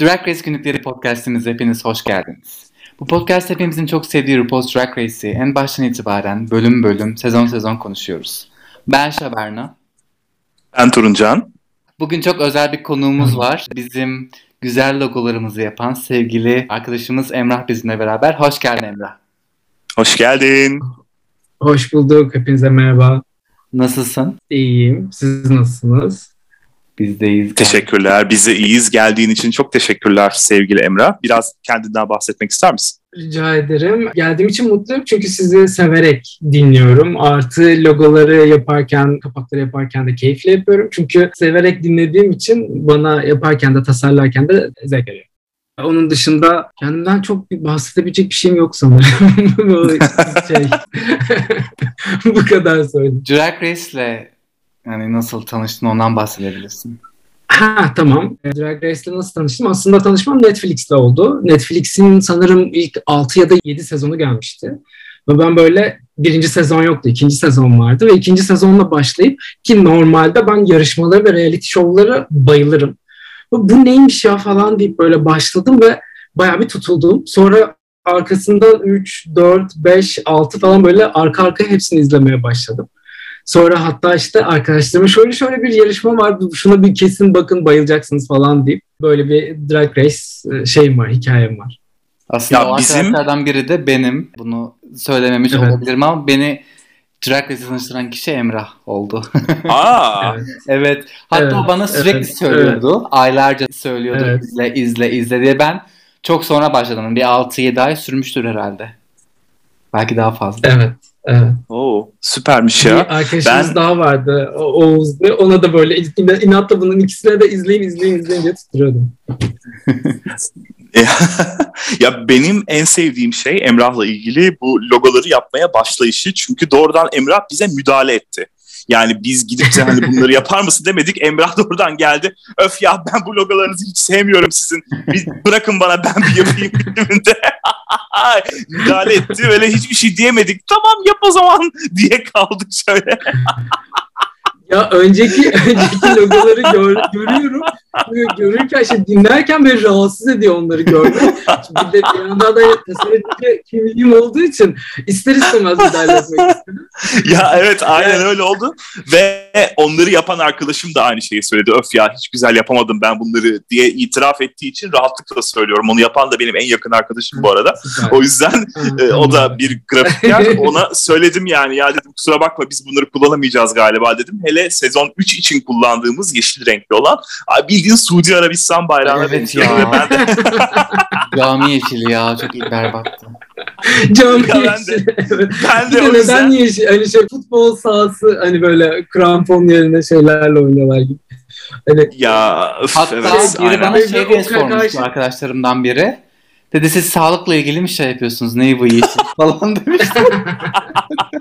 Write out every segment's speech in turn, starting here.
Drag Race Günlükleri podcastimize hepiniz hoş geldiniz. Bu podcast hepimizin çok sevdiği RuPaul's Drag Race'i en baştan itibaren bölüm bölüm, sezon sezon konuşuyoruz. Ben Şaberna. Ben Turuncan. Bugün çok özel bir konuğumuz var. Bizim güzel logolarımızı yapan sevgili arkadaşımız Emrah bizimle beraber. Hoş geldin Emrah. Hoş geldin. Hoş bulduk. Hepinize merhaba. Nasılsın? İyiyim. Siz nasılsınız? Biz de iyiyiz. Teşekkürler. Biz de iyiyiz. Geldiğin için çok teşekkürler sevgili Emrah. Biraz kendinden bahsetmek ister misin? Rica ederim. Geldiğim için mutluyum çünkü sizi severek dinliyorum. Artı logoları yaparken, kapakları yaparken de keyifle yapıyorum. Çünkü severek dinlediğim için bana yaparken de tasarlarken de zevk veriyor. Onun dışında kendimden çok bahsedebilecek bir şeyim yok sanırım. Bu şey. Bu kadar söyleyeyim. Drag Race'le yani nasıl tanıştın ondan bahsedebilirsin. Ha tamam. Drag Race'le nasıl tanıştım? Aslında tanışmam Netflix'te oldu. Netflix'in sanırım ilk 6 ya da 7 sezonu gelmişti. Ve ben böyle birinci sezon yoktu, ikinci sezon vardı ve ikinci sezonla başlayıp ki normalde ben yarışmaları ve reality şovları bayılırım. Bu neymiş ya falan deyip böyle başladım ve bayağı bir tutuldum. Sonra arkasından 3, 4, 5, 6 falan böyle arka arkaya hepsini izlemeye başladım. Sonra hatta işte arkadaşlarıma şöyle şöyle bir yarışma var. Şuna bir kesin bakın bayılacaksınız falan deyip böyle bir drag race e, şeyim var, hikayem var. Aslında ya o bizim... arkadaşlardan biri de benim. Bunu söylememiş evet. olabilirim ama beni drag race tanıştıran kişi Emrah oldu. Aa. evet. evet. Hatta evet. o bana sürekli evet. söylüyordu. Evet. Aylarca söylüyordu evet. izle izle izle diye. Ben çok sonra başladım. Bir 6-7 ay sürmüştür herhalde. Belki daha fazla. Evet. Evet. Oo, süpermiş ya. Bir arkadaşımız ben... daha vardı. O, Oğuz diye. Ona da böyle inatla bunun ikisine de izleyin izleyin izleyin diye tutturuyordum. ya benim en sevdiğim şey Emrah'la ilgili bu logoları yapmaya başlayışı. Çünkü doğrudan Emrah bize müdahale etti. Yani biz gidip de hani bunları yapar mısın demedik. Emrah da oradan geldi. Öf ya ben bu logolarınızı hiç sevmiyorum sizin. Bir bırakın bana ben bir yapayım filminde. Müdahale etti. Öyle hiçbir şey diyemedik. Tamam yap o zaman diye kaldık şöyle. Ya önceki önceki logoları gör, görüyorum. Görürken işte dinlerken beni rahatsız ediyor onları görmek. bir de bir yandan da tasarımcı kimliğim olduğu için ister istemez müdahale etmek istedim. Ya evet aynen evet. öyle oldu. Ve onları yapan arkadaşım da aynı şeyi söyledi. Öf ya hiç güzel yapamadım ben bunları diye itiraf ettiği için rahatlıkla söylüyorum. Onu yapan da benim en yakın arkadaşım bu arada. O yüzden e, o da bir grafiker. Ona söyledim yani ya dedim kusura bakma biz bunları kullanamayacağız galiba dedim. Hele sezon 3 için kullandığımız yeşil renkli olan bildiğin Suudi Arabistan bayrağına evet benziyor. Ya. Ben de... Cami yeşili ya çok iyi berbattı. Cami ya yeşili. Ben de, ben de, de neden yüzden... yeşil? Hani şey futbol sahası hani böyle krampon yerine şeylerle oynuyorlar gibi. Hani... Ya öf, Hatta evet, biri aynen. bana şey diye sormuştu arkadaşlarımdan biri. Dedi siz sağlıkla ilgili mi şey yapıyorsunuz? Neyi bu yeşil falan demiştim.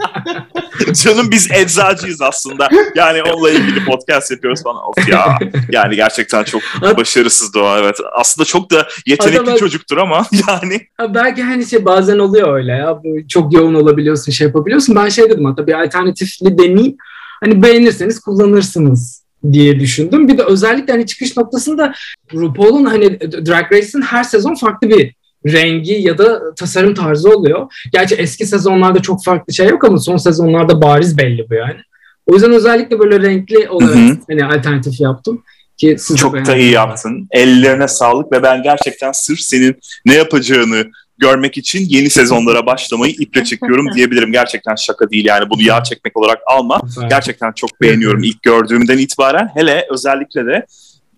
Canım biz eczacıyız aslında. Yani onunla ilgili podcast yapıyoruz falan. Of ya. Yani gerçekten çok başarısız o evet. Aslında çok da yetenekli Adama, çocuktur ama yani. Belki hani şey bazen oluyor öyle ya. Çok yoğun olabiliyorsun şey yapabiliyorsun. Ben şey dedim hatta bir alternatifli deneyim. Hani beğenirseniz kullanırsınız diye düşündüm. Bir de özellikle hani çıkış noktasında RuPaul'un hani Drag Race'in her sezon farklı bir rengi ya da tasarım tarzı oluyor. Gerçi eski sezonlarda çok farklı şey yok ama son sezonlarda bariz belli bu yani. O yüzden özellikle böyle renkli olarak Hı-hı. hani alternatif yaptım. Ki siz çok da iyi yaptın. Ellerine sağlık ve ben gerçekten sırf senin ne yapacağını görmek için yeni sezonlara başlamayı iple çekiyorum diyebilirim. Gerçekten şaka değil yani bunu yağ çekmek olarak alma. Gerçekten çok beğeniyorum ilk gördüğümden itibaren. Hele özellikle de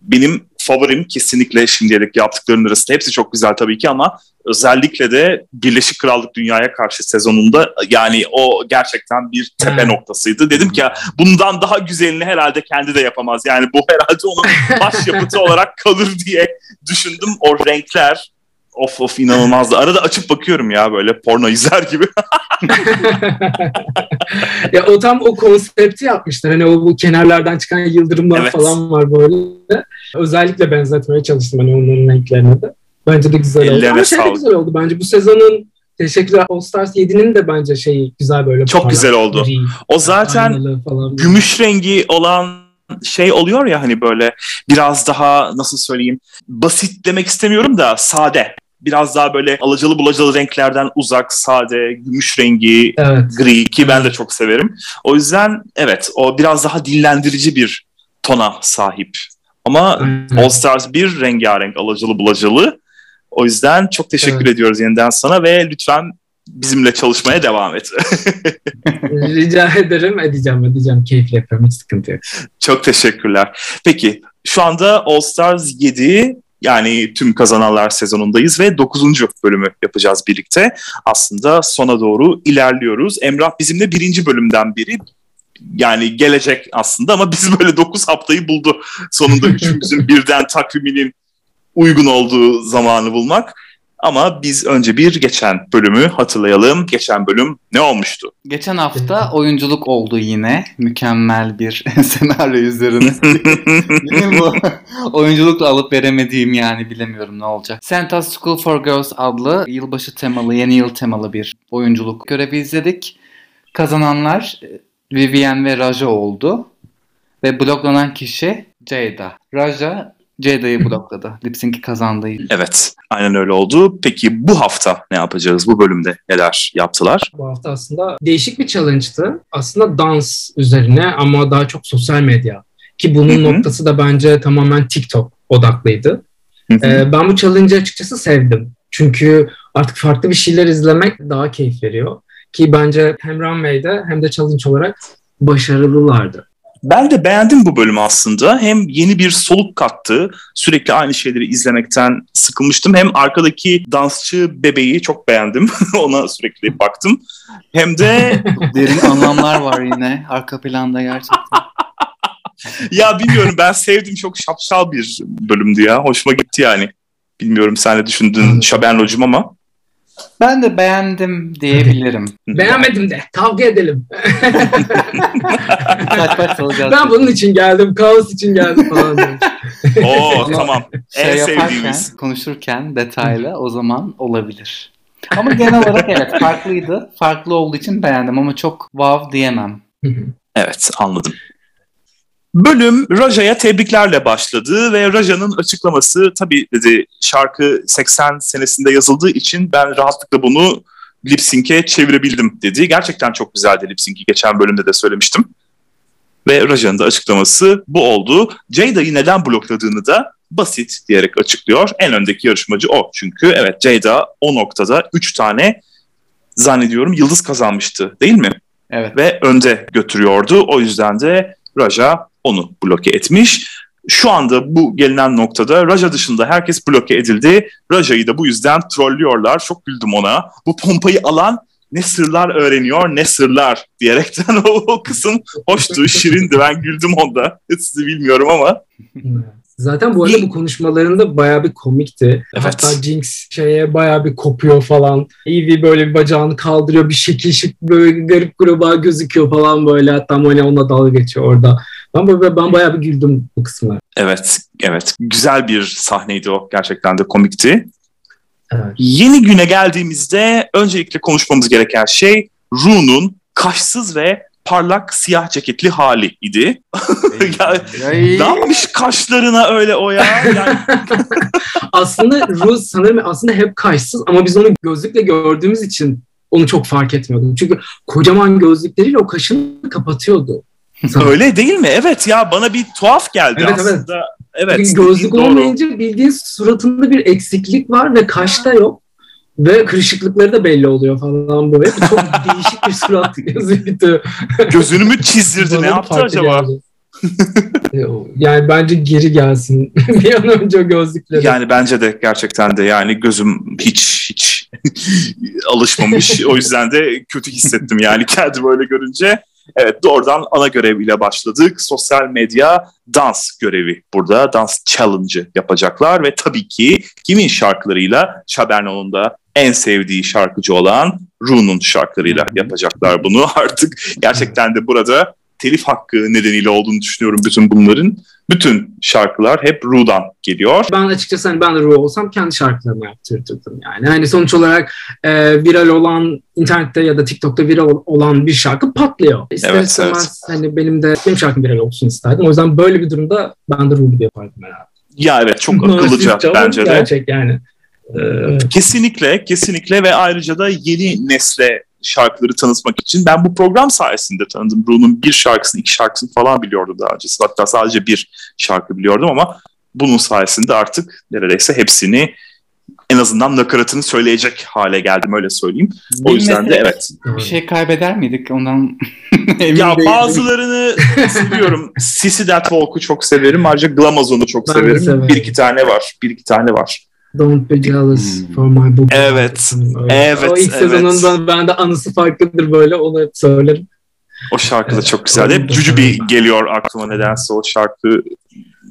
benim favorim kesinlikle şimdiye dek yaptıklarının arasında. Hepsi çok güzel tabii ki ama özellikle de Birleşik Krallık Dünya'ya karşı sezonunda yani o gerçekten bir tepe hmm. noktasıydı. Dedim ki bundan daha güzelini herhalde kendi de yapamaz. Yani bu herhalde onun baş yapıtı olarak kalır diye düşündüm. O renkler, Of of inanılmazdı. Arada açıp bakıyorum ya böyle porno izler gibi. ya o tam o konsepti yapmışlar. Hani o bu kenarlardan çıkan yıldırımlar evet. falan var böyle. Özellikle benzetmeye çalıştım hani onun renklerine de. Bence de güzel Ellerine oldu. Ama şey de güzel oldu bence. Bu sezonun Teşekkürler. All Stars 7'nin de bence şeyi güzel böyle. Çok güzel oldu. Gri, o zaten gümüş rengi olan şey oluyor ya hani böyle biraz daha nasıl söyleyeyim basit demek istemiyorum da sade biraz daha böyle alacalı bulacalı renklerden uzak, sade, gümüş rengi, evet. gri ki ben de çok severim. O yüzden evet o biraz daha dinlendirici bir tona sahip. Ama hmm. All Stars bir rengarenk alacalı bulacalı. O yüzden çok teşekkür evet. ediyoruz yeniden sana ve lütfen bizimle çalışmaya devam et. Rica ederim. Edeceğim, edeceğim. Keyifle yapıyorum. Hiç sıkıntı yok. Çok teşekkürler. Peki şu anda All Stars 7 yani tüm kazananlar sezonundayız ve 9. bölümü yapacağız birlikte. Aslında sona doğru ilerliyoruz. Emrah bizimle birinci bölümden biri yani gelecek aslında ama biz böyle 9 haftayı buldu sonunda üçümüzün birden takviminin uygun olduğu zamanı bulmak. Ama biz önce bir geçen bölümü hatırlayalım. Geçen bölüm ne olmuştu? Geçen hafta oyunculuk oldu yine. Mükemmel bir senaryo üzerine. Benim bu oyunculukla alıp veremediğim yani bilemiyorum ne olacak. Santa School for Girls adlı yılbaşı temalı, yeni yıl temalı bir oyunculuk görevi izledik. Kazananlar e, Vivian ve Raja oldu. Ve bloklanan kişi Jada. Raja Jada'yı blokladı. Lipsync'i kazandığı Evet. Aynen öyle oldu. Peki bu hafta ne yapacağız? Bu bölümde neler yaptılar? Bu hafta aslında değişik bir challenge'tı. Aslında dans üzerine ama daha çok sosyal medya. Ki bunun Hı-hı. noktası da bence tamamen TikTok odaklıydı. Ee, ben bu challenge'ı açıkçası sevdim. Çünkü artık farklı bir şeyler izlemek daha keyif veriyor. Ki bence hem Runway'de hem de challenge olarak başarılılardı. Ben de beğendim bu bölümü aslında. Hem yeni bir soluk kattı. Sürekli aynı şeyleri izlemekten sıkılmıştım. Hem arkadaki dansçı bebeği çok beğendim. Ona sürekli baktım. Hem de... Derin anlamlar var yine arka planda gerçekten. ya bilmiyorum ben sevdim. Çok şapşal bir bölümdü ya. Hoşuma gitti yani. Bilmiyorum sen ne düşündün Şaben Locum ama. Ben de beğendim diyebilirim. Beğenmedim de kavga edelim. kaç kaç olacağız. Ben bunun için geldim, kaos için geldim falan. Oo tamam. Şey en sevdiğimiz. Konuşurken detaylı o zaman olabilir. Ama genel olarak evet farklıydı. Farklı olduğu için beğendim ama çok wow diyemem. evet anladım. Bölüm Raja'ya tebriklerle başladı ve Raja'nın açıklaması tabii dedi şarkı 80 senesinde yazıldığı için ben rahatlıkla bunu lip sync'e çevirebildim dedi. Gerçekten çok güzeldi lip sync'i geçen bölümde de söylemiştim. Ve Raja'nın da açıklaması bu oldu. Jada'yı neden blokladığını da basit diyerek açıklıyor. En öndeki yarışmacı o. Çünkü evet Jada o noktada 3 tane zannediyorum yıldız kazanmıştı değil mi? Evet. Ve önde götürüyordu. O yüzden de Raja onu bloke etmiş. Şu anda bu gelinen noktada Raja dışında herkes bloke edildi. Raja'yı da bu yüzden trollüyorlar. Çok güldüm ona. Bu pompayı alan ne sırlar öğreniyor ne sırlar diyerekten o, o kısım hoştu, şirindi. Ben güldüm onda. Sizi bilmiyorum ama. Zaten bu arada bu konuşmalarında bayağı bir komikti. Evet. Hatta Jinx şeye bayağı bir kopuyor falan. Evie böyle bir bacağını kaldırıyor bir şekil şık böyle garip gruba gözüküyor falan böyle. Hatta Moni onunla dalga geçiyor orada. Ben, ben, ben bayağı bir güldüm bu kısmına. Evet, evet. Güzel bir sahneydi o. Gerçekten de komikti. Evet. Yeni güne geldiğimizde öncelikle konuşmamız gereken şey Rune'un kaşsız ve parlak siyah ceketli hali idi. yani, ne yapmış kaşlarına öyle o ya? Yani... aslında Rue sanırım aslında hep kaşsız ama biz onu gözlükle gördüğümüz için onu çok fark etmiyordum. Çünkü kocaman gözlükleriyle o kaşını kapatıyordu. Öyle değil mi? Evet ya bana bir tuhaf geldi evet, aslında. Evet. evet gözlük olmayınca bildiğin suratında bir eksiklik var ve kaşta yok. Ve kırışıklıkları da belli oluyor falan böyle. Çok değişik bir surat gözüktü. Gözünü mü çizdirdi ne yaptı acaba? yani bence geri gelsin bir an önce gözlükleri. Yani bence de gerçekten de yani gözüm hiç hiç alışmamış. o yüzden de kötü hissettim yani kendi böyle görünce. Evet doğrudan ana göreviyle başladık. Sosyal medya dans görevi burada. Dans challenge'ı yapacaklar ve tabii ki kimin şarkılarıyla Şaberno'nun da en sevdiği şarkıcı olan Rune'un şarkılarıyla yapacaklar bunu. Artık gerçekten de burada telif hakkı nedeniyle olduğunu düşünüyorum bütün bunların. Bütün şarkılar hep Ru'dan geliyor. Ben açıkçası hani ben de Ru olsam kendi şarkılarımı yaptırırdım yani. Hani sonuç olarak e, viral olan internette ya da TikTok'ta viral olan bir şarkı patlıyor. İster Evet, istemez hani benim de benim şarkım viral olsun isterdim. O yüzden böyle bir durumda ben de Ru gibi yapardım herhalde. Ya evet çok akıllıca bence de. Gerçek yani. Kesinlikle, kesinlikle ve ayrıca da yeni nesle şarkıları tanıtmak için ben bu program sayesinde tanıdım. Ru'nun bir şarkısını, iki şarkısını falan biliyordum daha önce. Hatta sadece bir şarkı biliyordum ama bunun sayesinde artık neredeyse hepsini en azından nakaratını söyleyecek hale geldim öyle söyleyeyim. O yüzden de evet. Bir şey kaybeder miydik ondan emin Ya değilim. bazılarını seviyorum. Sissy That Walk'u çok severim. Ayrıca Glamazon'u çok severim. severim. Bir iki tane var. Bir iki tane var. Don't be jealous Hmm. for my book. Evet, Öyle. evet, O ilk evet. sezonun ben, bende anısı farklıdır böyle onu hep söylerim. O şarkı da çok güzeldi. onu Hep Jujubi geliyor aklıma nedense o şarkı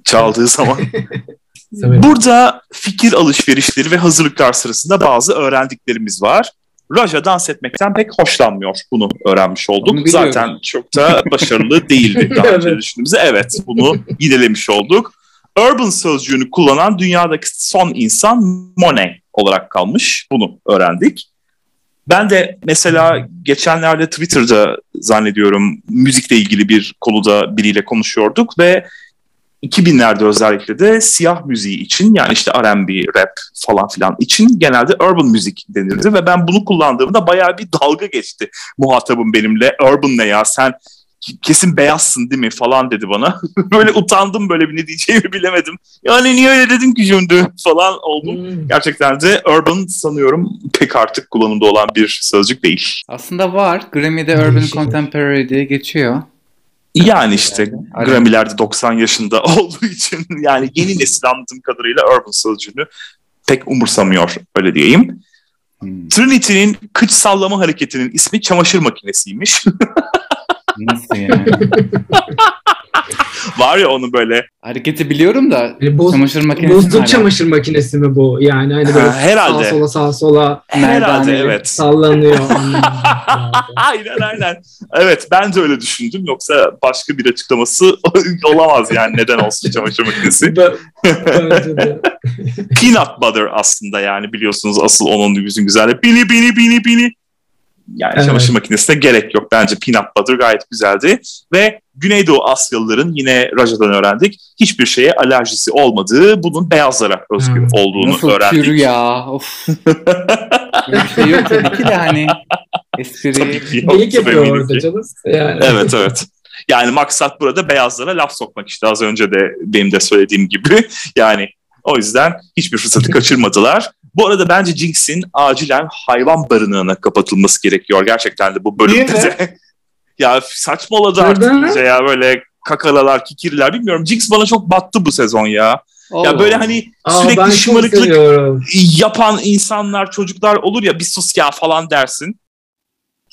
çaldığı zaman. Burada fikir alışverişleri ve hazırlıklar sırasında bazı öğrendiklerimiz var. Raja dans etmekten pek hoşlanmıyor. Bunu öğrenmiş olduk. Zaten çok da başarılı değildi daha önce Evet. düşündüğümüzde. Evet bunu yinelemiş olduk. Urban sözcüğünü kullanan dünyadaki son insan Monet olarak kalmış. Bunu öğrendik. Ben de mesela geçenlerde Twitter'da zannediyorum müzikle ilgili bir konuda biriyle konuşuyorduk ve 2000'lerde özellikle de siyah müziği için yani işte R&B, rap falan filan için genelde urban müzik denirdi ve ben bunu kullandığımda bayağı bir dalga geçti muhatabım benimle. Urban ne ya sen kesin beyazsın değil mi falan dedi bana. böyle utandım böyle bir ne diyeceğimi bilemedim. Yani niye öyle dedin ki şimdi falan oldum. Hmm. Gerçekten de urban sanıyorum pek artık kullanımda olan bir sözcük değil. Aslında var. Grammy'de Urban. Contemporary diye geçiyor. Yani işte Aynen. Grammy'lerde 90 yaşında olduğu için yani yeni nesil anladığım kadarıyla urban sözcüğünü pek umursamıyor öyle diyeyim. Hmm. Trinity'nin kıç sallama hareketinin ismi çamaşır makinesiymiş. Nasıl yani? Var ya onu böyle Hareketi biliyorum da Yani boz, çamaşır makinesi bozuk çamaşır makinesi mi bu? Yani hani böyle Ha, herhalde. sağa sola sağa sola herhalde evet. sallanıyor. aynen aynen. Evet ben de öyle düşündüm. Yoksa başka bir açıklaması olamaz yani neden olsun çamaşır makinesi. Peanut butter aslında yani biliyorsunuz asıl onun yüzün güzelliği. Bini bini bini bini. Yani Evet. çamaşır makinesine gerek yok. Bence peanut butter gayet güzeldi. Ve Güneydoğu Asyalıların yine Raja'dan öğrendik. Hiçbir şeye alerjisi olmadığı, bunun beyazlara özgü Evet. olduğunu Nasıl öğrendik. pür ya? Of. Şey yok tabii ki de hani espri. Tabii ki yoktur yapıyor orada canım. Yani. Evet evet. Yani maksat burada beyazlara laf sokmak işte az önce de benim de söylediğim gibi. Yani o yüzden hiçbir fırsatı kaçırmadılar. Bu arada bence Jinx'in acilen hayvan barınağına kapatılması gerekiyor. Gerçekten de bu bölümde de. ya saçmaladı artık Neden? iyice ya böyle kakalalar, kikiriler bilmiyorum. Jinx bana çok battı bu sezon ya. Ya Allah böyle Allah. hani Aa, sürekli şımarıklık yapan insanlar, çocuklar olur ya bir sus ya falan dersin.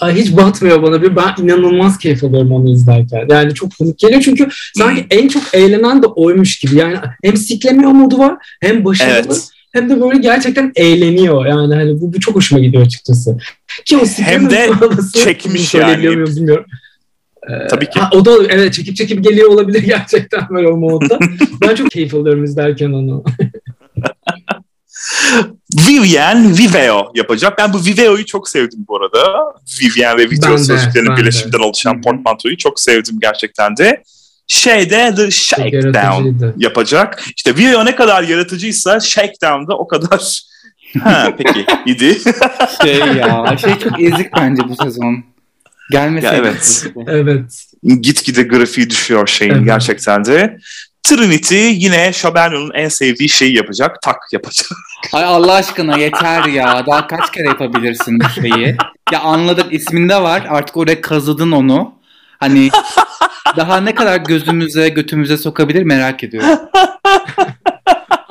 Ay, hiç batmıyor bana bir. Ben inanılmaz keyif alıyorum onu izlerken. Yani çok komik geliyor çünkü sanki en çok eğlenen de oymuş gibi. Yani hem siklemiyor modu var hem başarılı Evet. Hem de böyle gerçekten eğleniyor. Yani hani bu, bu çok hoşuma gidiyor açıkçası. Ki o Hem de çekmiş yani. bilmiyorum. Ee, Tabii ki. ha, o da evet çekip çekip geliyor olabilir gerçekten böyle o modda. ben çok keyif alıyorum izlerken onu. Vivian Viveo yapacak. Ben bu Viveo'yu çok sevdim bu arada. Vivian ve Video sözcüklerinin birleşiminden oluşan portmantoyu çok sevdim gerçekten de. Şeyde The Shakedown yapacak. İşte Viveo ne kadar yaratıcıysa Shakedown'da o kadar ha peki idi. Şey ya. Şey çok ezik bence bu sezon. Gelmeseydi. Ya evet. Evet. Gitgide grafiği düşüyor şeyin Evet. gerçekten de. Trinity yine Şaberno'nun en sevdiği şeyi yapacak. Tak yapacak. Ay Allah aşkına yeter ya. Daha kaç kere yapabilirsin bu şeyi? Ya anladık isminde var. Artık oraya kazıdın onu. Hani daha ne kadar gözümüze götümüze sokabilir merak ediyorum.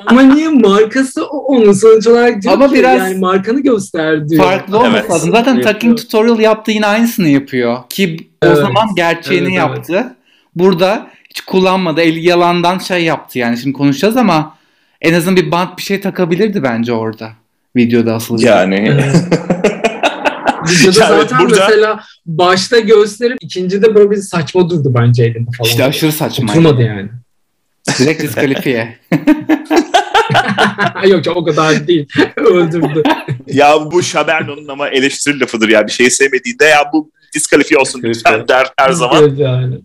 Ama niye markası onun sonuç olarak diyor Ama ki biraz yani markanı göster diyor. Farklı olması Evet. lazım. Zaten Talking Tutorial yaptığı yine aynısını yapıyor. Ki o Evet. zaman gerçeğini Evet, yaptı. Burada hiç kullanmadı. El yalandan şey yaptı yani. Şimdi konuşacağız ama en azından bir bant bir şey takabilirdi bence orada. Videoda asıl. Yani Evet. Videoda Ya evet, zaten burada- mesela başta gösterip ikincide böyle bir saçma durdu bence elinde falan. İşte aşırı saçma. Oturmadı yani. Direkt diskalifiye. Yok o kadar değil. Öldürdü. ya bu Şaberno'nun ama eleştiri lafıdır ya. Bir şeyi sevmediğinde ya bu diskalifiye olsun lütfen der her zaman. Evet yani.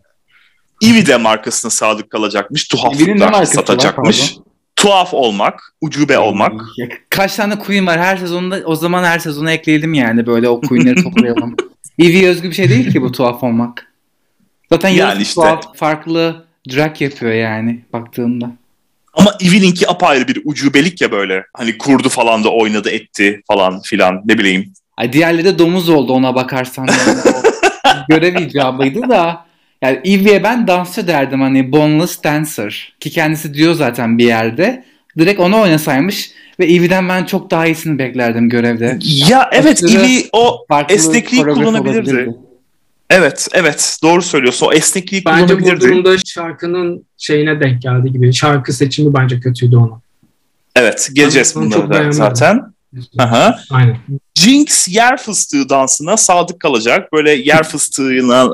Ivi de markasına sadık kalacakmış. Tuhaflıklar var, satacakmış. pardon? Tuhaf olmak, ucube olmak. Kaç tane queen var her sezonda o zaman her sezona ekleyelim yani böyle o queenleri toplayalım. Eevee özgü bir şey değil ki bu tuhaf olmak. Zaten Yani işte. tuhaf farklı drag yapıyor yani baktığında. Ama Evi'ninki apayrı bir ucubelik ya böyle. Hani kurdu falan da oynadı etti falan filan ne bileyim. Ay diğerleri de domuz oldu ona bakarsan. Yani görev icabıydı da. Yani Eevee'ye ben dansçı derdim hani boneless dancer. Ki kendisi diyor zaten bir yerde. Direkt onu oynasaymış ve Eevee'den ben çok daha iyisini beklerdim görevde. Ya evet Aşırı Evi o Esnekliği kullanabilirdi. olabilirdi. evet evet doğru söylüyorsun. O esnekliği Bence bu kullanabilirdi. durumda şarkının şeyine denk geldi gibi. Şarkı seçimi bence kötüydü ona. Evet geleceğiz bunlara zaten. Aha. Aynen. Jinx yer fıstığı dansına sadık kalacak. Böyle yer fıstığına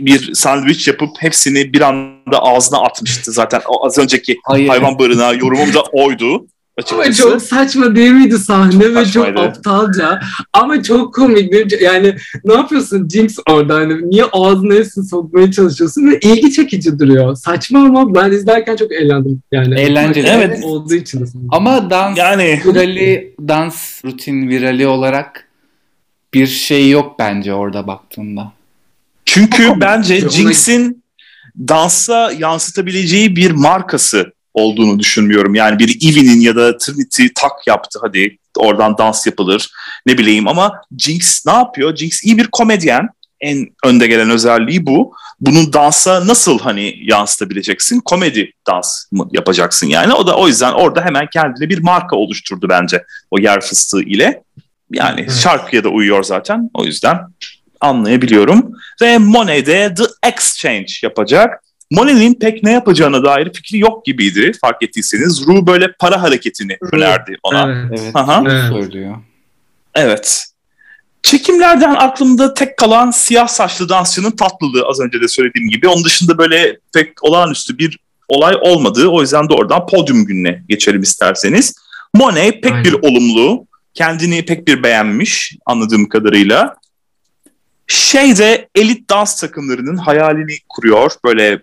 bir sandviç yapıp hepsini bir anda ağzına atmıştı. Zaten o az önceki Hayır. hayvan barınağı yorumum da oydu Ama açıkçası. çok saçma değil miydi sahne ve çok aptalca. Ama çok komikti. Yani ne yapıyorsun Jinx orada? Hani niye ağzına hepsini sokmaya çalışıyorsun ve ilgi çekici duruyor. Saçma ama ben izlerken çok eğlendim. Yani Eğlenceli. Evet. Olduğu için. Ama dans Yani virali, dans rutin virali olarak bir şey yok bence orada baktığında. Çünkü bence Jinx'in dansa yansıtabileceği bir markası olduğunu düşünmüyorum. Yani bir Eevee'nin ya da Trinity tak yaptı hadi oradan dans yapılır ne bileyim ama Jinx ne yapıyor? Jinx iyi bir komedyen. En önde gelen özelliği bu. Bunu dansa nasıl hani yansıtabileceksin? Komedi dans mı yapacaksın yani? O da o yüzden orada hemen kendine bir marka oluşturdu bence o yer fıstığı ile. Yani Evet. şarkıya da uyuyor zaten. O yüzden anlayabiliyorum. Ve Monet de The Exchange yapacak. Monet'in pek ne yapacağına dair fikri yok gibiydi fark ettiyseniz. Ru böyle para hareketini önerdi ona. Evet. Evet. Aha. bunu Evet. söylüyor. Evet. Çekimlerden aklımda tek kalan siyah saçlı dansçının tatlılığı az önce de söylediğim gibi. Onun dışında böyle pek olağanüstü bir olay olmadı. O yüzden doğrudan podyum gününe geçelim isterseniz. Monet pek Aynen. bir olumlu, kendini pek bir beğenmiş anladığım kadarıyla. Şey de elit dans takımlarının hayalini kuruyor. Böyle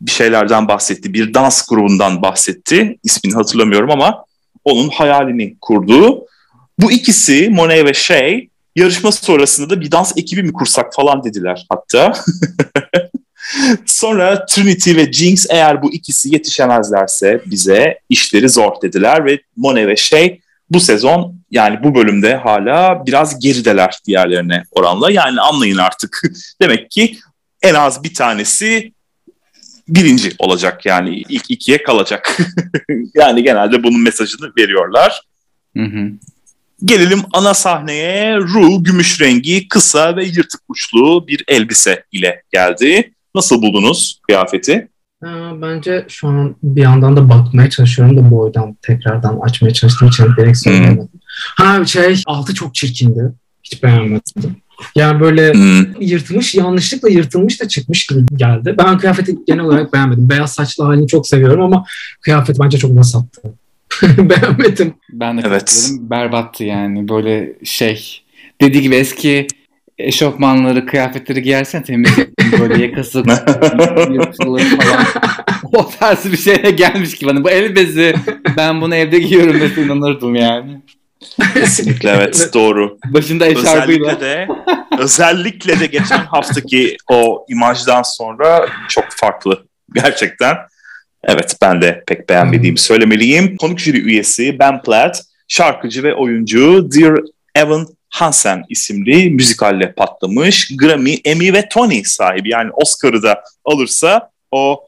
bir şeylerden bahsetti. Bir dans grubundan bahsetti. İsmini hatırlamıyorum ama onun hayalini kurdu. Bu ikisi Monet ve Shay yarışma sonrasında da bir dans ekibi mi kursak falan dediler hatta. Sonra Trinity ve Jinx eğer bu ikisi yetişemezlerse bize işleri zor dediler ve Monet ve Shay bu sezon yani bu bölümde hala biraz gerideler diğerlerine oranla. Yani anlayın artık. Demek ki en az bir tanesi birinci olacak yani ilk ikiye kalacak. yani genelde bunun mesajını veriyorlar. Hı hı. Gelelim ana sahneye. Ru gümüş rengi, kısa ve yırtık uçlu bir elbise ile geldi. Nasıl buldunuz kıyafeti? Ha, bence şu an bir yandan da bakmaya çalışıyorum da boydan tekrardan açmaya çalıştığım için direkt söylemedim. Ha şey altı çok çirkindi. Hiç beğenmedim. Yani böyle Hmm. yırtılmış, yanlışlıkla yırtılmış da çıkmış gibi geldi. Ben kıyafeti genel olarak beğenmedim. Beyaz saçlı halini çok seviyorum ama kıyafet bence çok vasattı. beğenmedim. Ben de Evet. katılıyorum. Berbattı yani böyle şey. Dediği gibi eski eşofmanları, kıyafetleri giyersen temiz böyle yakası falan. O tarz bir şeye gelmiş gibi. Hani bu el bezi ben bunu evde giyiyorum mesela inanırdım yani. Kesinlikle evet doğru. Başında eşarbıyla. Özellikle de özellikle de geçen haftaki o imajdan sonra çok farklı gerçekten. Evet ben de pek beğenmediğimi söylemeliyim. Konuk jüri üyesi Ben Platt, şarkıcı ve oyuncu Dear Evan Hansen isimli müzikalle patlamış. Grammy, Emmy ve Tony sahibi yani Oscar'ı da alırsa o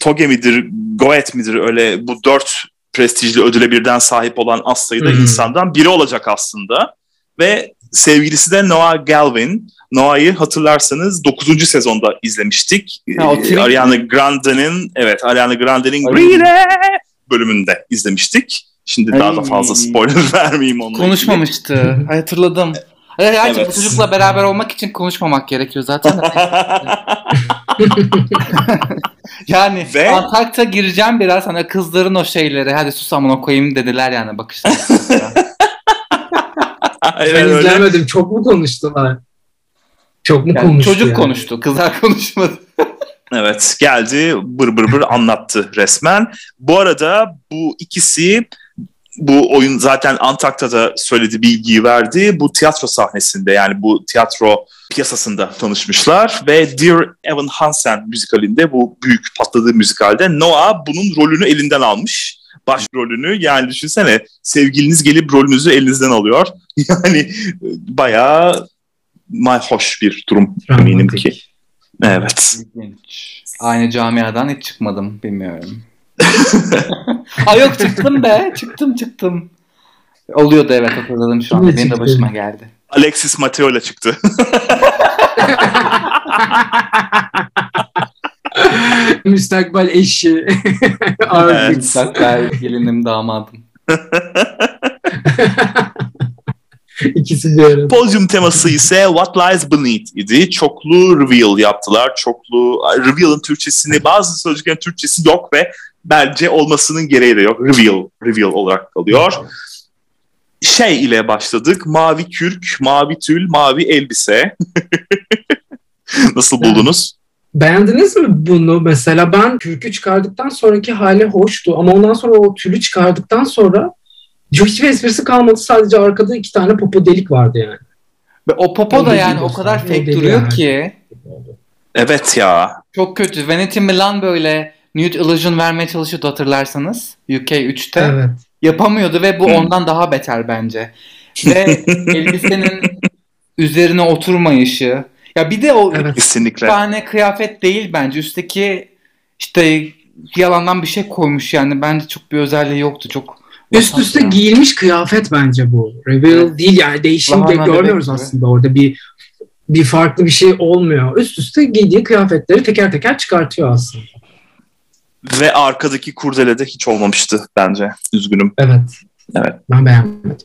Toge midir, Goet midir öyle bu dört prestijli ödüle birden sahip olan az sayıda Hmm. insandan biri olacak aslında. Ve sevgilisi de Noah Galvin. Noah'yı hatırlarsanız 9. sezonda izlemiştik. Ha, Ee, Ariana Grande'nin evet Ariana Grande'nin Ay. Greedy bölümünde izlemiştik. Şimdi daha da Ay. fazla spoiler vermeyeyim onunla. Konuşmamıştı. Ay, hatırladım. Gerçi Evet. bu çocukla beraber olmak için konuşmamak gerekiyor zaten. yani Ve- Antarkta gireceğim biraz hani kızların o şeyleri hadi sus amına koyayım dediler yani bakışlar. Aynen Ben öyle. izlemedim. Çok mu konuştular? Çok mu Yani konuştu çocuk yani? konuştu kızlar konuşmadı. Evet geldi bır bır bır anlattı resmen. Bu arada bu ikisi bu oyun zaten Antakya'da söyledi bilgiyi verdi. Bu tiyatro sahnesinde yani bu tiyatro piyasasında tanışmışlar ve Dear Evan Hansen müzikalinde bu büyük patladığı müzikalde Noah bunun rolünü elinden almış. Baş rolünü yani düşünsene sevgiliniz gelip rolünüzü elinizden alıyor. Yani bayağı hoş bir durum eminim ki. Evet. İlginç. Aynı camiadan hiç çıkmadım bilmiyorum. Ay yok çıktım be çıktım çıktım. Oluyordu evet hatırladım şu anda benim de başıma geldi. Alexis Mateo'yla çıktı. Müstakbel eşi. Evet. Ben gelinim damadım. İkisi bir arada. Podyum teması ise What Lies Beneath idi. Çoklu reveal yaptılar. Çoklu reveal'ın Türkçesini bazı sözcüklerin Türkçesi yok ve bence olmasının gereği de yok. Reveal, reveal olarak kalıyor. Şey ile başladık. Mavi kürk, mavi tül, mavi elbise. Nasıl buldunuz? Beğendiniz mi bunu mesela? Ben kürkü çıkardıktan sonraki hali hoştu ama ondan sonra o tülü çıkardıktan sonra hiçbir esprisi kalmadı. Sadece arkada iki tane popo delik vardı yani. Ve o popo da yani o kadar fake duruyor yani. ki. Evet ya. Çok kötü. Vanity Milan böyle nude illusion vermeye çalışıyordu hatırlarsanız. UK 3'te. Evet. Yapamıyordu ve bu Hı. ondan daha beter bence. Ve elbisenin üzerine oturmayışı. Ya bir de o Evet. Kesinlikle. tane kıyafet değil bence. Üstteki işte yalandan bir şey koymuş yani. Bence çok bir özelliği yoktu. Çok Üst üste ya. giyilmiş kıyafet bence bu. Reveal Evet. değil yani değişim de görmüyoruz bebek gibi. aslında orada bir bir farklı bir şey olmuyor. Üst üste giydiği kıyafetleri teker teker çıkartıyor aslında. Ve arkadaki kurdele de hiç olmamıştı bence. Üzgünüm. Evet. Evet. Ben beğenmedim.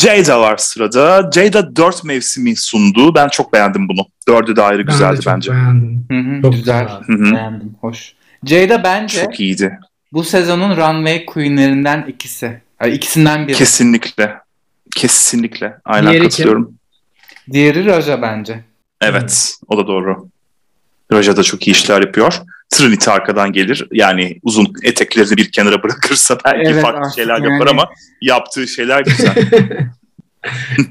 Jada var sırada. Jada dört mevsimi sundu. Ben çok beğendim bunu. Dördü de ayrı Ben de güzeldi çok bence. beğendim. Hı hı, Çok güzel. güzel. Hı hı. Beğendim. Hoş. Jada bence Çok iyiydi. bu sezonun runway queenlerinden ikisi. Yani ikisinden biri. Kesinlikle. Kesinlikle. Aynen Diğeri kim? katılıyorum. Diğeri Raja bence. Evet. O da doğru. Raja da çok iyi işler yapıyor. Trinity arkadan gelir. Yani uzun eteklerini bir kenara bırakırsa belki Evet, farklı artık şeyler yani. yapar ama yaptığı şeyler güzel.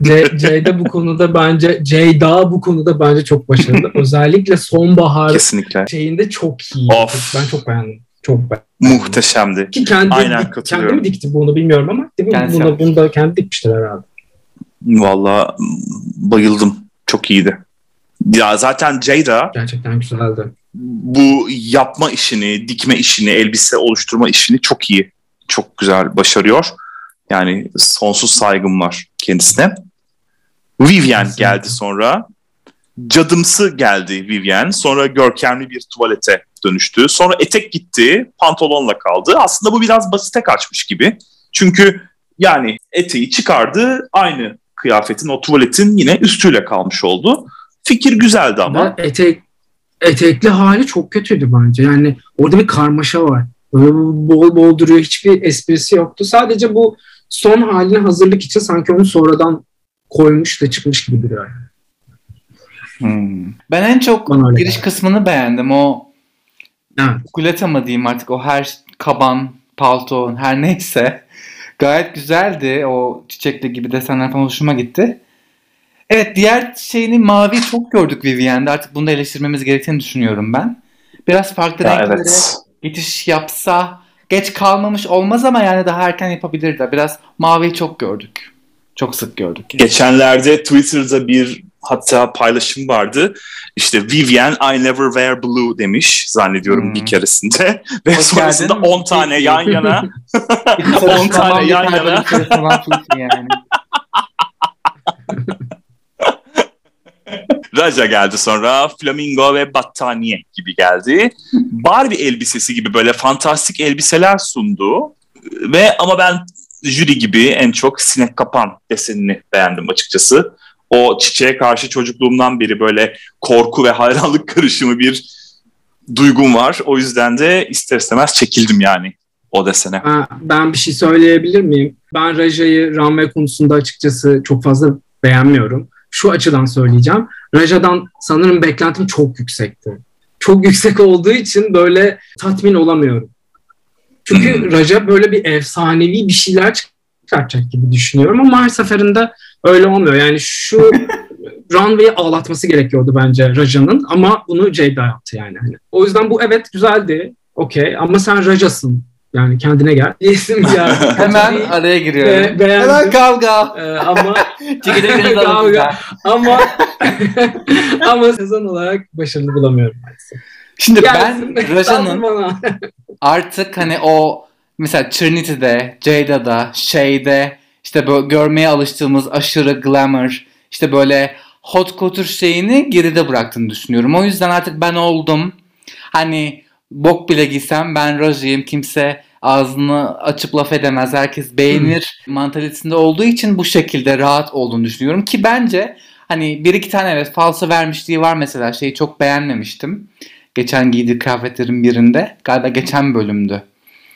C- Ceyda bu konuda bence Ceyda bu konuda bence çok başarılı. Özellikle sonbahar Kesinlikle. şeyinde çok iyi. Of. Ben çok beğendim. Çok beğendim. Muhteşemdi. Ki kendi Aynen dik- katılıyorum. kendi mi dikti bunu bilmiyorum ama değil mi? Kendisi Bunu, yapmış. bunu da kendi dikmiştir herhalde. Valla bayıldım. Çok iyiydi. Ya zaten Jada Gerçekten güzeldi. Bu yapma işini, dikme işini, elbise oluşturma işini çok iyi, çok güzel başarıyor. Yani sonsuz saygım var kendisine. Vivian geldi sonra. Cadımsı geldi Vivian. Sonra görkemli bir tuvalete dönüştü. Sonra etek gitti, pantolonla kaldı. Aslında bu biraz basite kaçmış gibi. Çünkü yani eteği çıkardı, aynı kıyafetin, o tuvaletin yine üstüyle kalmış oldu. Fikir güzeldi ama. Ve etek, etekli hali çok kötüydü bence. Yani orada bir karmaşa var. Böyle bol bol duruyor. Hiçbir esprisi yoktu. Sadece bu son haline hazırlık için sanki onu sonradan koymuş da çıkmış gibi duruyor. Hmm. Ben en çok Bana giriş geldi. kısmını beğendim. O Evet. kuleta mı diyeyim artık o her kaban, palto her neyse. Gayet güzeldi. O çiçekli gibi desenler falan hoşuma gitti. Evet diğer şeyini mavi çok gördük Vivienne'de. Artık bunu da eleştirmemiz gerektiğini düşünüyorum ben. Biraz farklı Ya renklere evet. geçiş yapsa geç kalmamış olmaz ama yani daha erken yapabilirdi. Biraz maviyi çok gördük. Çok sık gördük. Geçenlerde Twitter'da bir hatta paylaşım vardı. İşte Vivian I never wear blue demiş zannediyorum Hmm. bir keresinde. Ve Hoş sonrasında geldin. 10 tane yan yana Bir 10 sarışın tane yan yana. yani. Raja geldi sonra flamingo ve battaniye gibi geldi. Barbie elbisesi gibi böyle fantastik elbiseler sundu. Ve ama ben jüri gibi en çok sinek kapan desenini beğendim açıkçası. o çiçeğe karşı çocukluğumdan beri böyle korku ve hayranlık karışımı bir duygum var. O yüzden de ister istemez çekildim yani o desene. Ben, ben bir şey söyleyebilir miyim? Ben Raja'yı runway konusunda açıkçası çok fazla beğenmiyorum. Şu açıdan söyleyeceğim. Raja'dan sanırım beklentim çok yüksekti. Çok yüksek olduğu için böyle tatmin olamıyorum. Çünkü Hmm. Raja böyle bir efsanevi bir şeyler çıkartacak gibi düşünüyorum ama her seferinde öyle olmuyor. Yani şu runway'i ağlatması gerekiyordu bence Raja'nın ama bunu Jada yaptı yani. Hani. O yüzden bu evet güzeldi. Okey ama sen Raja'sın. Yani kendine gel. Diyesim geldi. Hemen araya giriyorum. Be- beğendim. Hemen kavga. Ee, ama Alın Kavga. lütfen. ama ama sezon olarak başarılı bulamıyorum maalesef. Şimdi Gelsin. ben Raja'nın artık hani o mesela Trinity'de, Jada'da, Shay'de işte böyle görmeye alıştığımız aşırı glamour, işte böyle hot couture şeyini geride bıraktığını düşünüyorum. O yüzden artık ben oldum. Hani bok bile giysem ben Raja'yım. Kimse ağzını açıp laf edemez. Herkes beğenir mantalitesinde olduğu için bu şekilde rahat olduğunu düşünüyorum. Ki bence hani bir iki tane evet falso vermişliği var mesela. Şeyi çok beğenmemiştim. Geçen giydiği kıyafetlerin birinde. Galiba geçen bölümdü.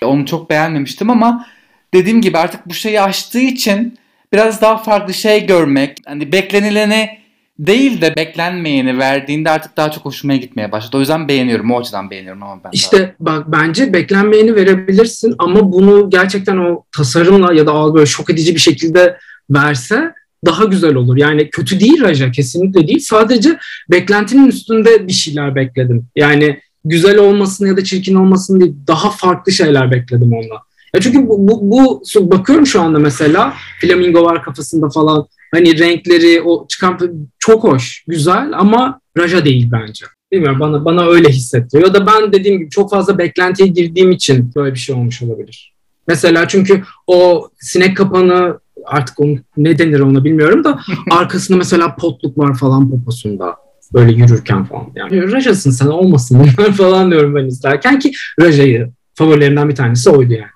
Onu çok beğenmemiştim ama dediğim gibi artık bu şeyi aştığı için biraz daha farklı şey görmek, hani beklenileni değil de beklenmeyeni verdiğinde artık daha çok hoşuma gitmeye başladı. O yüzden beğeniyorum. O açıdan beğeniyorum ama ben daha- İşte bak bence beklenmeyeni verebilirsin ama bunu gerçekten o tasarımla ya da al böyle şok edici bir şekilde verse daha güzel olur. Yani kötü değil Raja kesinlikle değil. Sadece beklentinin üstünde bir şeyler bekledim. Yani güzel olmasını ya da çirkin olmasını değil daha farklı şeyler bekledim ondan. Ya çünkü bu, bu, bu bakıyorum şu anda mesela flamingo var kafasında falan. Hani renkleri o çıkan çok hoş, güzel ama Raja değil bence. Bilmiyorum bana bana öyle hissettiriyor. Ya da ben dediğim gibi çok fazla beklentiye girdiğim için böyle bir şey olmuş olabilir. Mesela çünkü o sinek kapanı artık onu, ne denir ona bilmiyorum da arkasında mesela potluk var falan poposunda böyle yürürken falan. Yani Raja'sın sen olmasın falan diyorum ben izlerken ki Raja'yı favorilerimden bir tanesi oydu yani.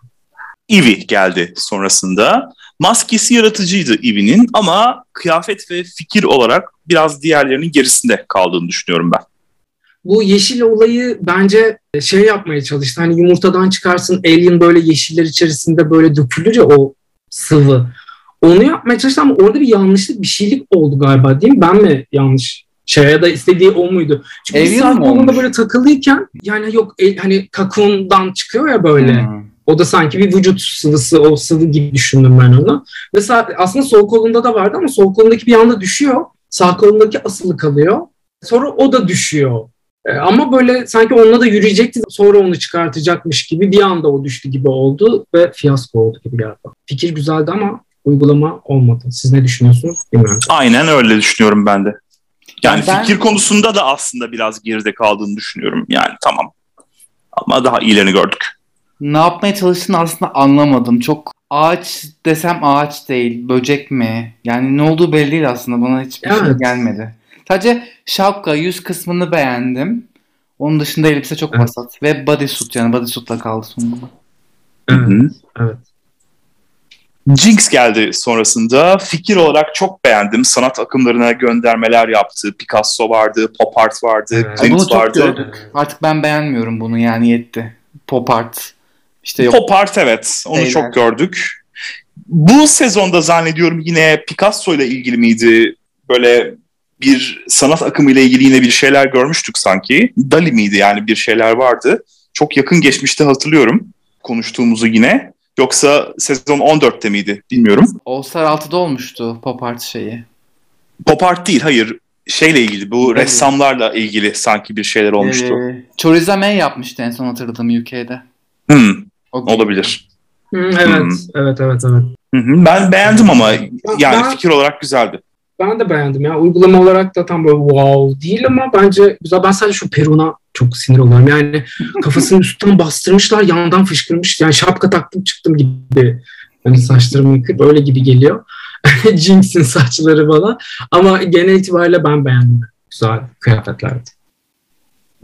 Ivy geldi sonrasında. Maskesi yaratıcıydı Ivy'nin ama kıyafet ve fikir olarak biraz diğerlerinin gerisinde kaldığını düşünüyorum ben. Bu yeşil olayı bence şey yapmaya çalıştı. Hani yumurtadan çıkarsın alien böyle yeşiller içerisinde böyle dökülür ya o sıvı. Onu yapmaya çalıştı ama orada bir yanlışlık bir şeylik oldu galiba değil mi? Ben mi yanlış şey ya da istediği o muydu? Çünkü bir Alien saat mi olmuş? böyle takılıyken yani yok el- hani kakundan çıkıyor ya böyle. Hmm. O da sanki bir vücut sıvısı, o sıvı gibi düşündüm ben onu. Ve sağ- aslında sol kolunda da vardı ama sol kolundaki bir anda düşüyor. Sağ kolundaki asılı kalıyor. Sonra o da düşüyor. E, ama böyle sanki onunla da yürüyecekti. Sonra onu çıkartacakmış gibi bir anda o düştü gibi oldu ve fiyasko oldu gibi geldi. Fikir güzeldi ama uygulama olmadı. Siz ne düşünüyorsunuz? Bilmiyorum. Aynen öyle düşünüyorum ben de. Yani Yani ben- fikir konusunda da aslında biraz geride kaldığını düşünüyorum. Yani tamam. Ama daha iyilerini gördük. Ne yapmaya çalıştığını aslında anlamadım. Çok ağaç desem ağaç değil. Böcek mi? Yani ne olduğu belli değil aslında. Bana hiçbir şey Evet. gelmedi. Sadece şapka, yüz kısmını beğendim. Onun dışında elbise çok Evet. vasat. Ve bodysuit yani bodysuit'la kaldı sonunda. Evet. Jinx geldi sonrasında. Fikir olarak çok beğendim. Sanat akımlarına göndermeler yaptı. Picasso vardı, pop art vardı, Evet. Bunu Klimt çok vardı. gördük. Artık ben beğenmiyorum bunu yani yetti. Pop art. İşte yok. Pop art evet. Onu Şeyler. çok gördük. Bu sezonda zannediyorum yine Picasso ile ilgili miydi? Böyle bir sanat akımı ile ilgili yine bir şeyler görmüştük sanki. Dali miydi yani bir şeyler vardı. Çok yakın geçmişte hatırlıyorum konuştuğumuzu yine. Yoksa sezon 14'te miydi bilmiyorum. All Star 6'da olmuştu pop art şeyi. Pop art değil hayır şeyle ilgili bu Evet. ressamlarla ilgili sanki bir şeyler olmuştu. Ee, Choriza May yapmıştı en son hatırladığım UK'de. Hmm, O olabilir. Hı, evet, Hmm. evet, evet, evet. Ben beğendim ama yani ben- fikir olarak güzeldi. Ben de beğendim ya. Uygulama olarak da tam böyle wow değil ama bence güzel. Ben sadece şu Perun'a çok sinir oluyorum. Yani kafasının üstten bastırmışlar, yandan fışkırmış. Yani şapka taktım çıktım gibi. Hani saçlarımı yıkıp öyle gibi geliyor. Jinx'in saçları bana. Ama genel itibariyle ben beğendim. Güzel kıyafetlerdi.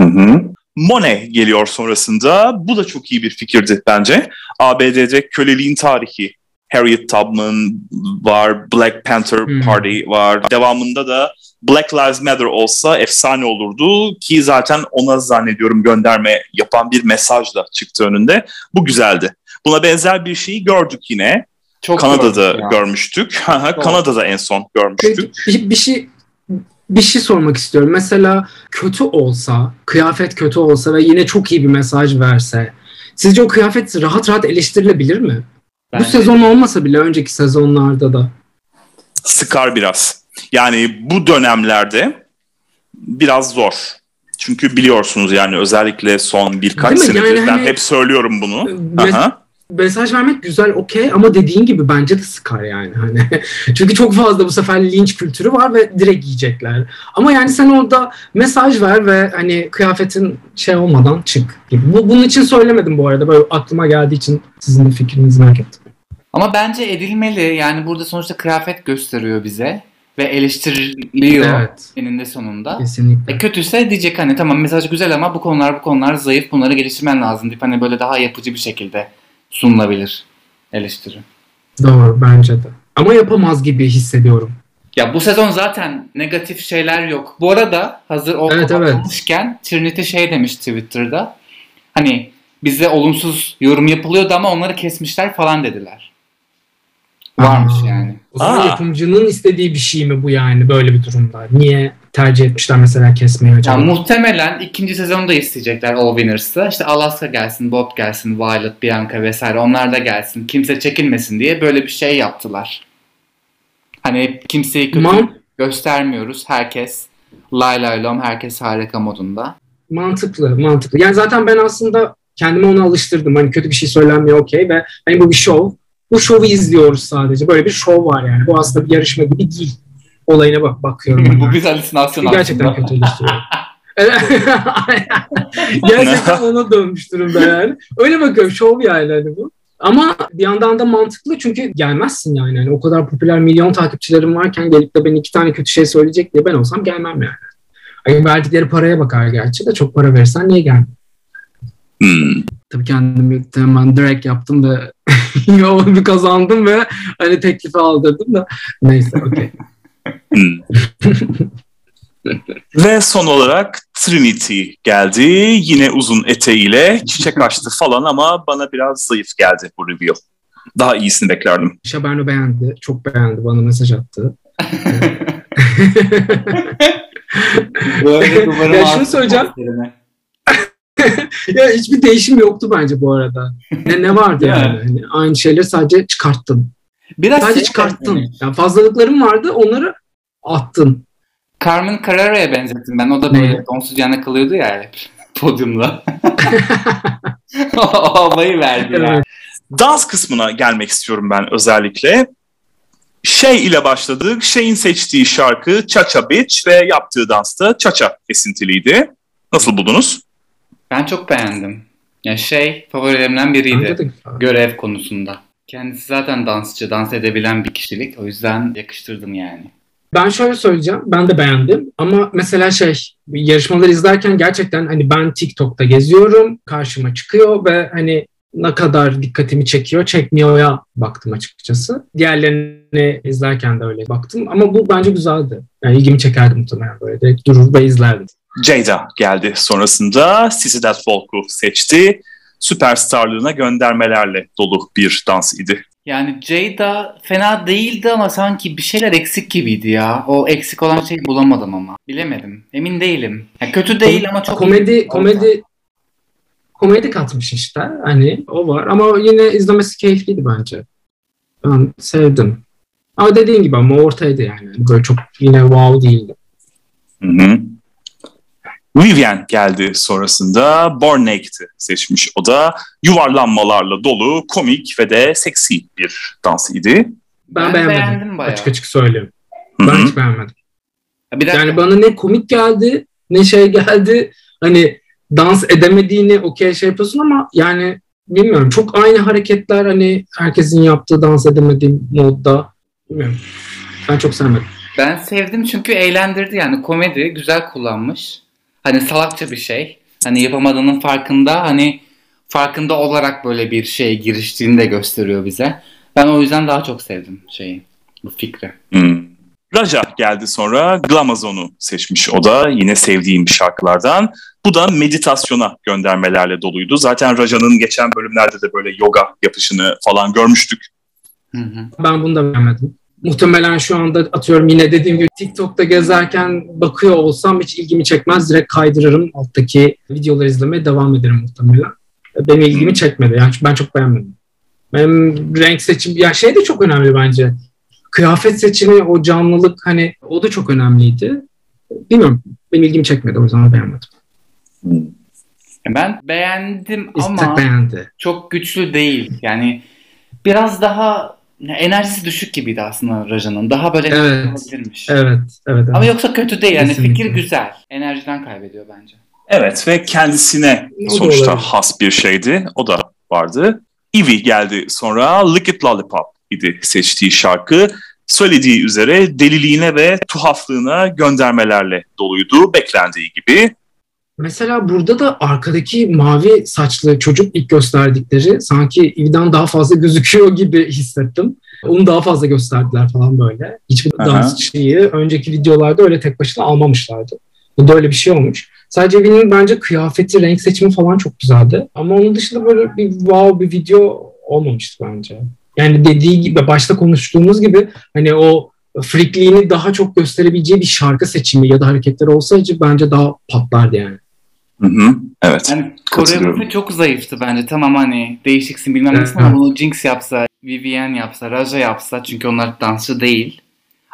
Hı hı. Monet geliyor sonrasında. Bu da çok iyi bir fikirdi bence. ABD'de köleliğin tarihi Harriet Tubman var, Black Panther Hmm. Party var. Devamında da Black Lives Matter olsa efsane olurdu ki zaten ona zannediyorum gönderme yapan bir mesajla çıktı önünde. Bu güzeldi. Buna benzer bir şeyi gördük yine. Çok Kanada'da görmüştük. Kanada'da en son görmüştük. Bir, bir şey bir şey sormak istiyorum. Mesela kötü olsa, kıyafet kötü olsa ve yine çok iyi bir mesaj verse, sizce o kıyafet rahat rahat eleştirilebilir mi? Bu Bence- sezon olmasa bile önceki sezonlarda da. Sıkar biraz. Yani bu dönemlerde biraz zor. Çünkü biliyorsunuz yani özellikle son birkaç senedir Yani ben hani- hep söylüyorum bunu. Mes- Aha. Mesaj vermek güzel okey ama dediğin gibi bence de sıkar yani hani. Çünkü çok fazla bu sefer linç kültürü var ve direkt yiyecekler. Ama yani sen orada mesaj ver ve hani kıyafetin şey olmadan çık gibi. Bu, bunun için söylemedim bu arada. Böyle aklıma geldiği için sizin de fikrinizi merak ettim. Ama bence edilmeli. Yani burada sonuçta kıyafet gösteriyor bize ve eleştiriliyor Evet. eninde sonunda. Kesinlikle. E kötüyse diyecek hani tamam mesaj güzel ama bu konular bu konular zayıf bunları geliştirmen lazım deyip hani böyle daha yapıcı bir şekilde sunulabilir eleştiri. Doğru bence de. Ama yapamaz gibi hissediyorum. Ya bu sezon zaten negatif şeyler yok. Bu arada hazır o Evet, evet. konuşmuşken Trinity şey demiş Twitter'da. Hani bize olumsuz yorum yapılıyordu ama onları kesmişler falan dediler. Varmış Aa. yani. O zaman Aa. yapımcının istediği bir şey mi bu yani böyle bir durumda? Niye tercih etmişler mesela kesmeyi acaba? muhtemelen ikinci sezonu da isteyecekler All Winners'ı. İşte Alaska gelsin, Bob gelsin, Violet, Bianca vesaire onlar da gelsin. Kimse çekinmesin diye böyle bir şey yaptılar. Hani kimseyi kötü Man- göstermiyoruz. Herkes lay lay lom, herkes harika modunda. Mantıklı, mantıklı. Yani zaten ben aslında kendimi ona alıştırdım. Hani kötü bir şey söylenmiyor okey ve hani bu bir şov. Bu şovu izliyoruz sadece. Böyle bir şov var yani. Bu aslında bir yarışma gibi değil. Olayına bak bakıyorum. Bu bir halüsinasyon Çünkü gerçekten aslında. kötü eleştiriyor. gerçekten ona dönmüş durumda yani. Öyle bakıyorum şov yani hani bu. Ama bir yandan da mantıklı çünkü gelmezsin yani. Hani o kadar popüler milyon takipçilerim varken gelip de ben iki tane kötü şey söyleyecek diye ben olsam gelmem yani. Hani verdikleri paraya bakar gerçi de çok para verirsen niye gelmem? Hmm. Tabii kendimi hemen direkt yaptım da bir kazandım ve hani teklifi aldırdım da neyse okey. Ve son olarak Trinity geldi. Yine uzun eteğiyle çiçek açtı falan ama bana biraz zayıf geldi bu review. Daha iyisini beklerdim. Şaberno beğendi. Çok beğendi. Bana mesaj attı. Böyle Ya şunu söyleyeceğim. posterine. ya hiçbir değişim yoktu bence bu arada. Ne, ne vardı Ya. yani? Hani aynı şeyleri sadece çıkarttın. Biraz Sadece şey çıkarttın. benzemiş. Yani fazlalıklarım vardı onları attın. Carmen Carrera'ya benzettim ben. O da böyle Ne? donsuz yana kalıyordu ya hep podyumda. o havayı verdi yani. Evet. Dans kısmına gelmek istiyorum ben özellikle. Şey ile başladık. Şeyin seçtiği şarkı Cha Cha Bitch ve yaptığı dans da Cha Cha esintiliydi. Nasıl buldunuz? Ben çok beğendim. Ya şey favorilerimden biriydi. De. Görev konusunda. Kendisi zaten dansçı, dans edebilen bir kişilik. O yüzden yakıştırdım yani. Ben şöyle söyleyeceğim. Ben de beğendim. Ama mesela şey yarışmaları izlerken gerçekten hani ben TikTok'ta geziyorum. Karşıma çıkıyor ve hani ne kadar dikkatimi çekiyor, çekmiyor'a baktım açıkçası. Diğerlerini izlerken de öyle baktım. Ama bu bence güzeldi. Yani ilgimi çekerdi muhtemelen böyle. Direkt durur ve izlerdim. Jada geldi sonrasında. Sissy That Folk'u seçti. Süperstarlığına göndermelerle dolu bir dans idi. Yani Jada fena değildi ama sanki bir şeyler eksik gibiydi ya. O eksik olan şeyi bulamadım ama. Bilemedim. Emin değilim. Ya kötü değil ama çok komedi komedi komedi katmış işte. Hani o var ama yine izlemesi keyifliydi bence. Ben sevdim. Ama dediğin gibi ama ortaydı yani. Böyle çok yine wow değildi. Hı hı. Vivian geldi sonrasında Born Naked'i seçmiş. O da yuvarlanmalarla dolu, komik ve de seksi bir dans idi. Ben, Ben beğenmedim. beğendim bayağı. Açık açık söyleyeyim. Ben hı. hiç beğenmedim. Ya bir dakika. Yani bana ne komik geldi ne şey geldi. Hani dans edemediğini okey şey yapıyorsun ama yani bilmiyorum çok aynı hareketler hani herkesin yaptığı dans edemediği modda. Bilmiyorum. Ben çok sevmedim. Ben sevdim çünkü eğlendirdi yani komedi güzel kullanmış. Hani salakça bir şey. Hani yapamadığının farkında hani farkında olarak böyle bir şeye giriştiğini de gösteriyor bize. Ben o yüzden daha çok sevdim şeyi, bu fikri. Hmm. Raja geldi sonra Glamazon'u seçmiş o da yine sevdiğim bir şarkılardan. Bu da meditasyona göndermelerle doluydu. Zaten Raja'nın geçen bölümlerde de böyle yoga yapışını falan görmüştük. Hı hı. Ben bunu da beğenmedim. Muhtemelen şu anda atıyorum yine dediğim gibi TikTok'ta gezerken bakıyor olsam hiç ilgimi çekmez. Direkt kaydırırım. Alttaki videoları izlemeye devam ederim muhtemelen. Benim ilgimi çekmedi. Yani ben çok beğenmedim. Benim renk seçim, ya şey de çok önemli bence. Kıyafet seçimi, o canlılık hani o da çok önemliydi. Bilmiyorum. Benim ilgimi çekmedi o yüzden beğenmedim. Ben beğendim İstek ama beğendi. çok güçlü değil. Yani biraz daha enerjisi düşük gibiydi aslında Raja'nın. Daha böyle Evet. olabilirmiş. Evet, evet. evet. Ama yoksa kötü değil. Yani Kesinlikle. fikir güzel. Enerjiden kaybediyor bence. Evet ve kendisine O sonuçta has bir şeydi. O da vardı. Ivy geldi sonra Liquid Lollipop idi seçtiği şarkı. Söylediği üzere deliliğine ve tuhaflığına göndermelerle doluydu. Beklendiği gibi. Mesela burada da arkadaki mavi saçlı çocuk ilk gösterdikleri sanki Ivi'den daha fazla gözüküyor gibi hissettim. Onu daha fazla gösterdiler falan böyle. Hiçbir Aha. dansçıyı önceki videolarda öyle tek başına almamışlardı. Bu da öyle bir şey olmuş. Sadece Ivi'nin bence kıyafeti, renk seçimi falan çok güzeldi. Ama onun dışında böyle bir wow bir video olmamıştı bence. Yani dediği gibi başta konuştuğumuz gibi hani o freakliğini daha çok gösterebileceği bir şarkı seçimi ya da hareketleri olsaydı bence daha patlardı yani. Hı hı. Evet. Yani koreografi çok zayıftı bence. Tamam hani değişiksin bilmem ne ama bunu Jinx yapsa, Vivienne yapsa, Raja yapsa çünkü onlar dansçı değil.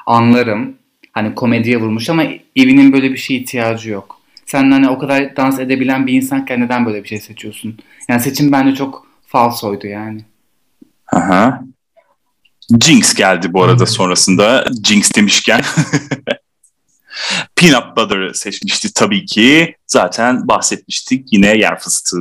Anlarım. Hani komediye vurmuş ama Evi'nin böyle bir şeye ihtiyacı yok. Sen hani o kadar dans edebilen bir insanken neden böyle bir şey seçiyorsun? Yani seçim bence çok falsoydu yani. Aha. Jinx geldi bu arada sonrasında. Jinx demişken. Peanut Butter'ı seçmişti tabii ki. Zaten bahsetmiştik. Yine yer fıstığı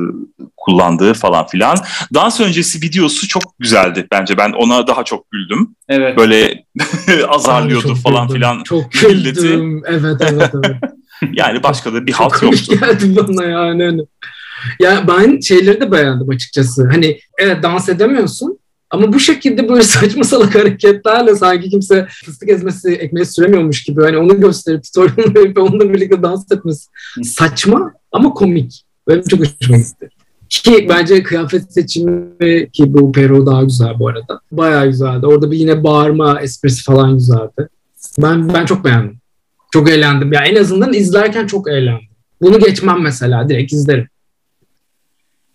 kullandığı falan filan. Dans öncesi videosu çok güzeldi bence. Ben ona daha çok güldüm. Evet. Böyle azarlıyordu Çok falan güldüm. filan. Çok milleti. güldüm. Evet evet evet. Yani başka da bir Çok halt yoktu. geldi bana yani. Hani. Ya ben şeyleri de beğendim açıkçası. Hani evet dans edemiyorsun ama bu şekilde böyle saçma salak hareketlerle sanki kimse fıstık ezmesi ekmeği süremiyormuş gibi hani onu gösterip tutorial verip onunla birlikte dans etmesi saçma ama komik. Benim çok hoşuma gitti. Ki bence kıyafet seçimi ki bu Peru daha güzel bu arada. Bayağı güzeldi. Orada bir yine bağırma esprisi falan güzeldi. Ben ben çok beğendim. Çok eğlendim. Ya en azından izlerken çok eğlendim. Bunu geçmem mesela. Direkt izlerim.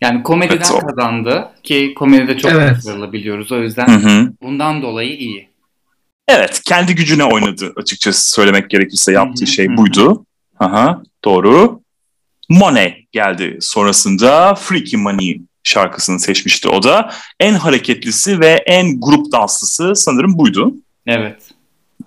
Yani komediden Evet, o- kazandı ki komedide çok Evet. başarılı biliyoruz. O yüzden Hı hı. bundan dolayı iyi. Evet, kendi gücüne oynadı açıkçası söylemek gerekirse yaptığı Hı hı, şey buydu. Aha, doğru. Monet geldi sonrasında Freaky Money şarkısını seçmişti o da. En hareketlisi ve en grup danslısı sanırım buydu. Evet.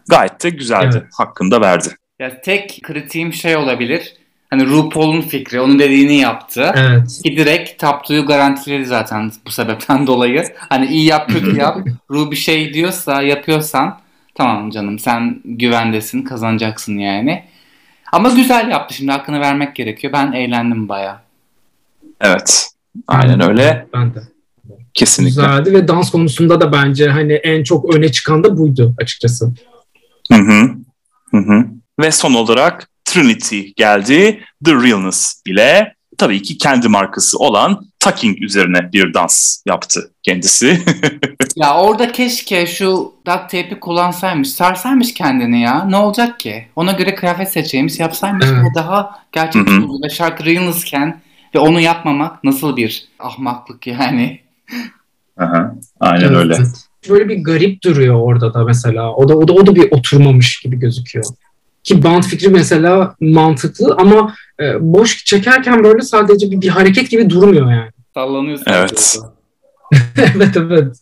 Gayet de güzeldi. Evet. Hakkında verdi. Ya tek kritiğim şey olabilir. Hani RuPaul'un fikri, onun dediğini yaptı. Evet. Ki direkt Taptu'yu garantiledi zaten bu sebepten dolayı. Hani iyi yap kötü yap. Ru bir şey diyorsa yapıyorsan tamam canım sen güvendesin kazanacaksın yani. Ama güzel yaptı şimdi hakkını vermek gerekiyor. Ben eğlendim baya. Evet. Aynen öyle. Ben de. Kesinlikle. Güzeldi ve dans konusunda da bence hani en çok öne çıkan da buydu açıkçası. Hı hı. Hı hı. Ve son olarak Trinity geldi. The Realness ile tabii ki kendi markası olan Tucking üzerine bir dans yaptı kendisi. Ya orada keşke şu duct tape'i kullansaymış, sarsaymış kendini ya. Ne olacak ki? Ona göre kıyafet seçeymiş, yapsaymış. O daha gerçekçi. Ve şarkı Realness'ken ve onu yapmamak nasıl bir ahmaklık yani. Aha, aynen Evet, öyle. Böyle bir garip duruyor orada da mesela. O da o da o da bir oturmamış gibi gözüküyor. Ki band fikri mesela mantıklı ama e, boş çekerken böyle sadece bir, bir hareket gibi durmuyor yani. Sallanıyorsun. Evet. evet evet.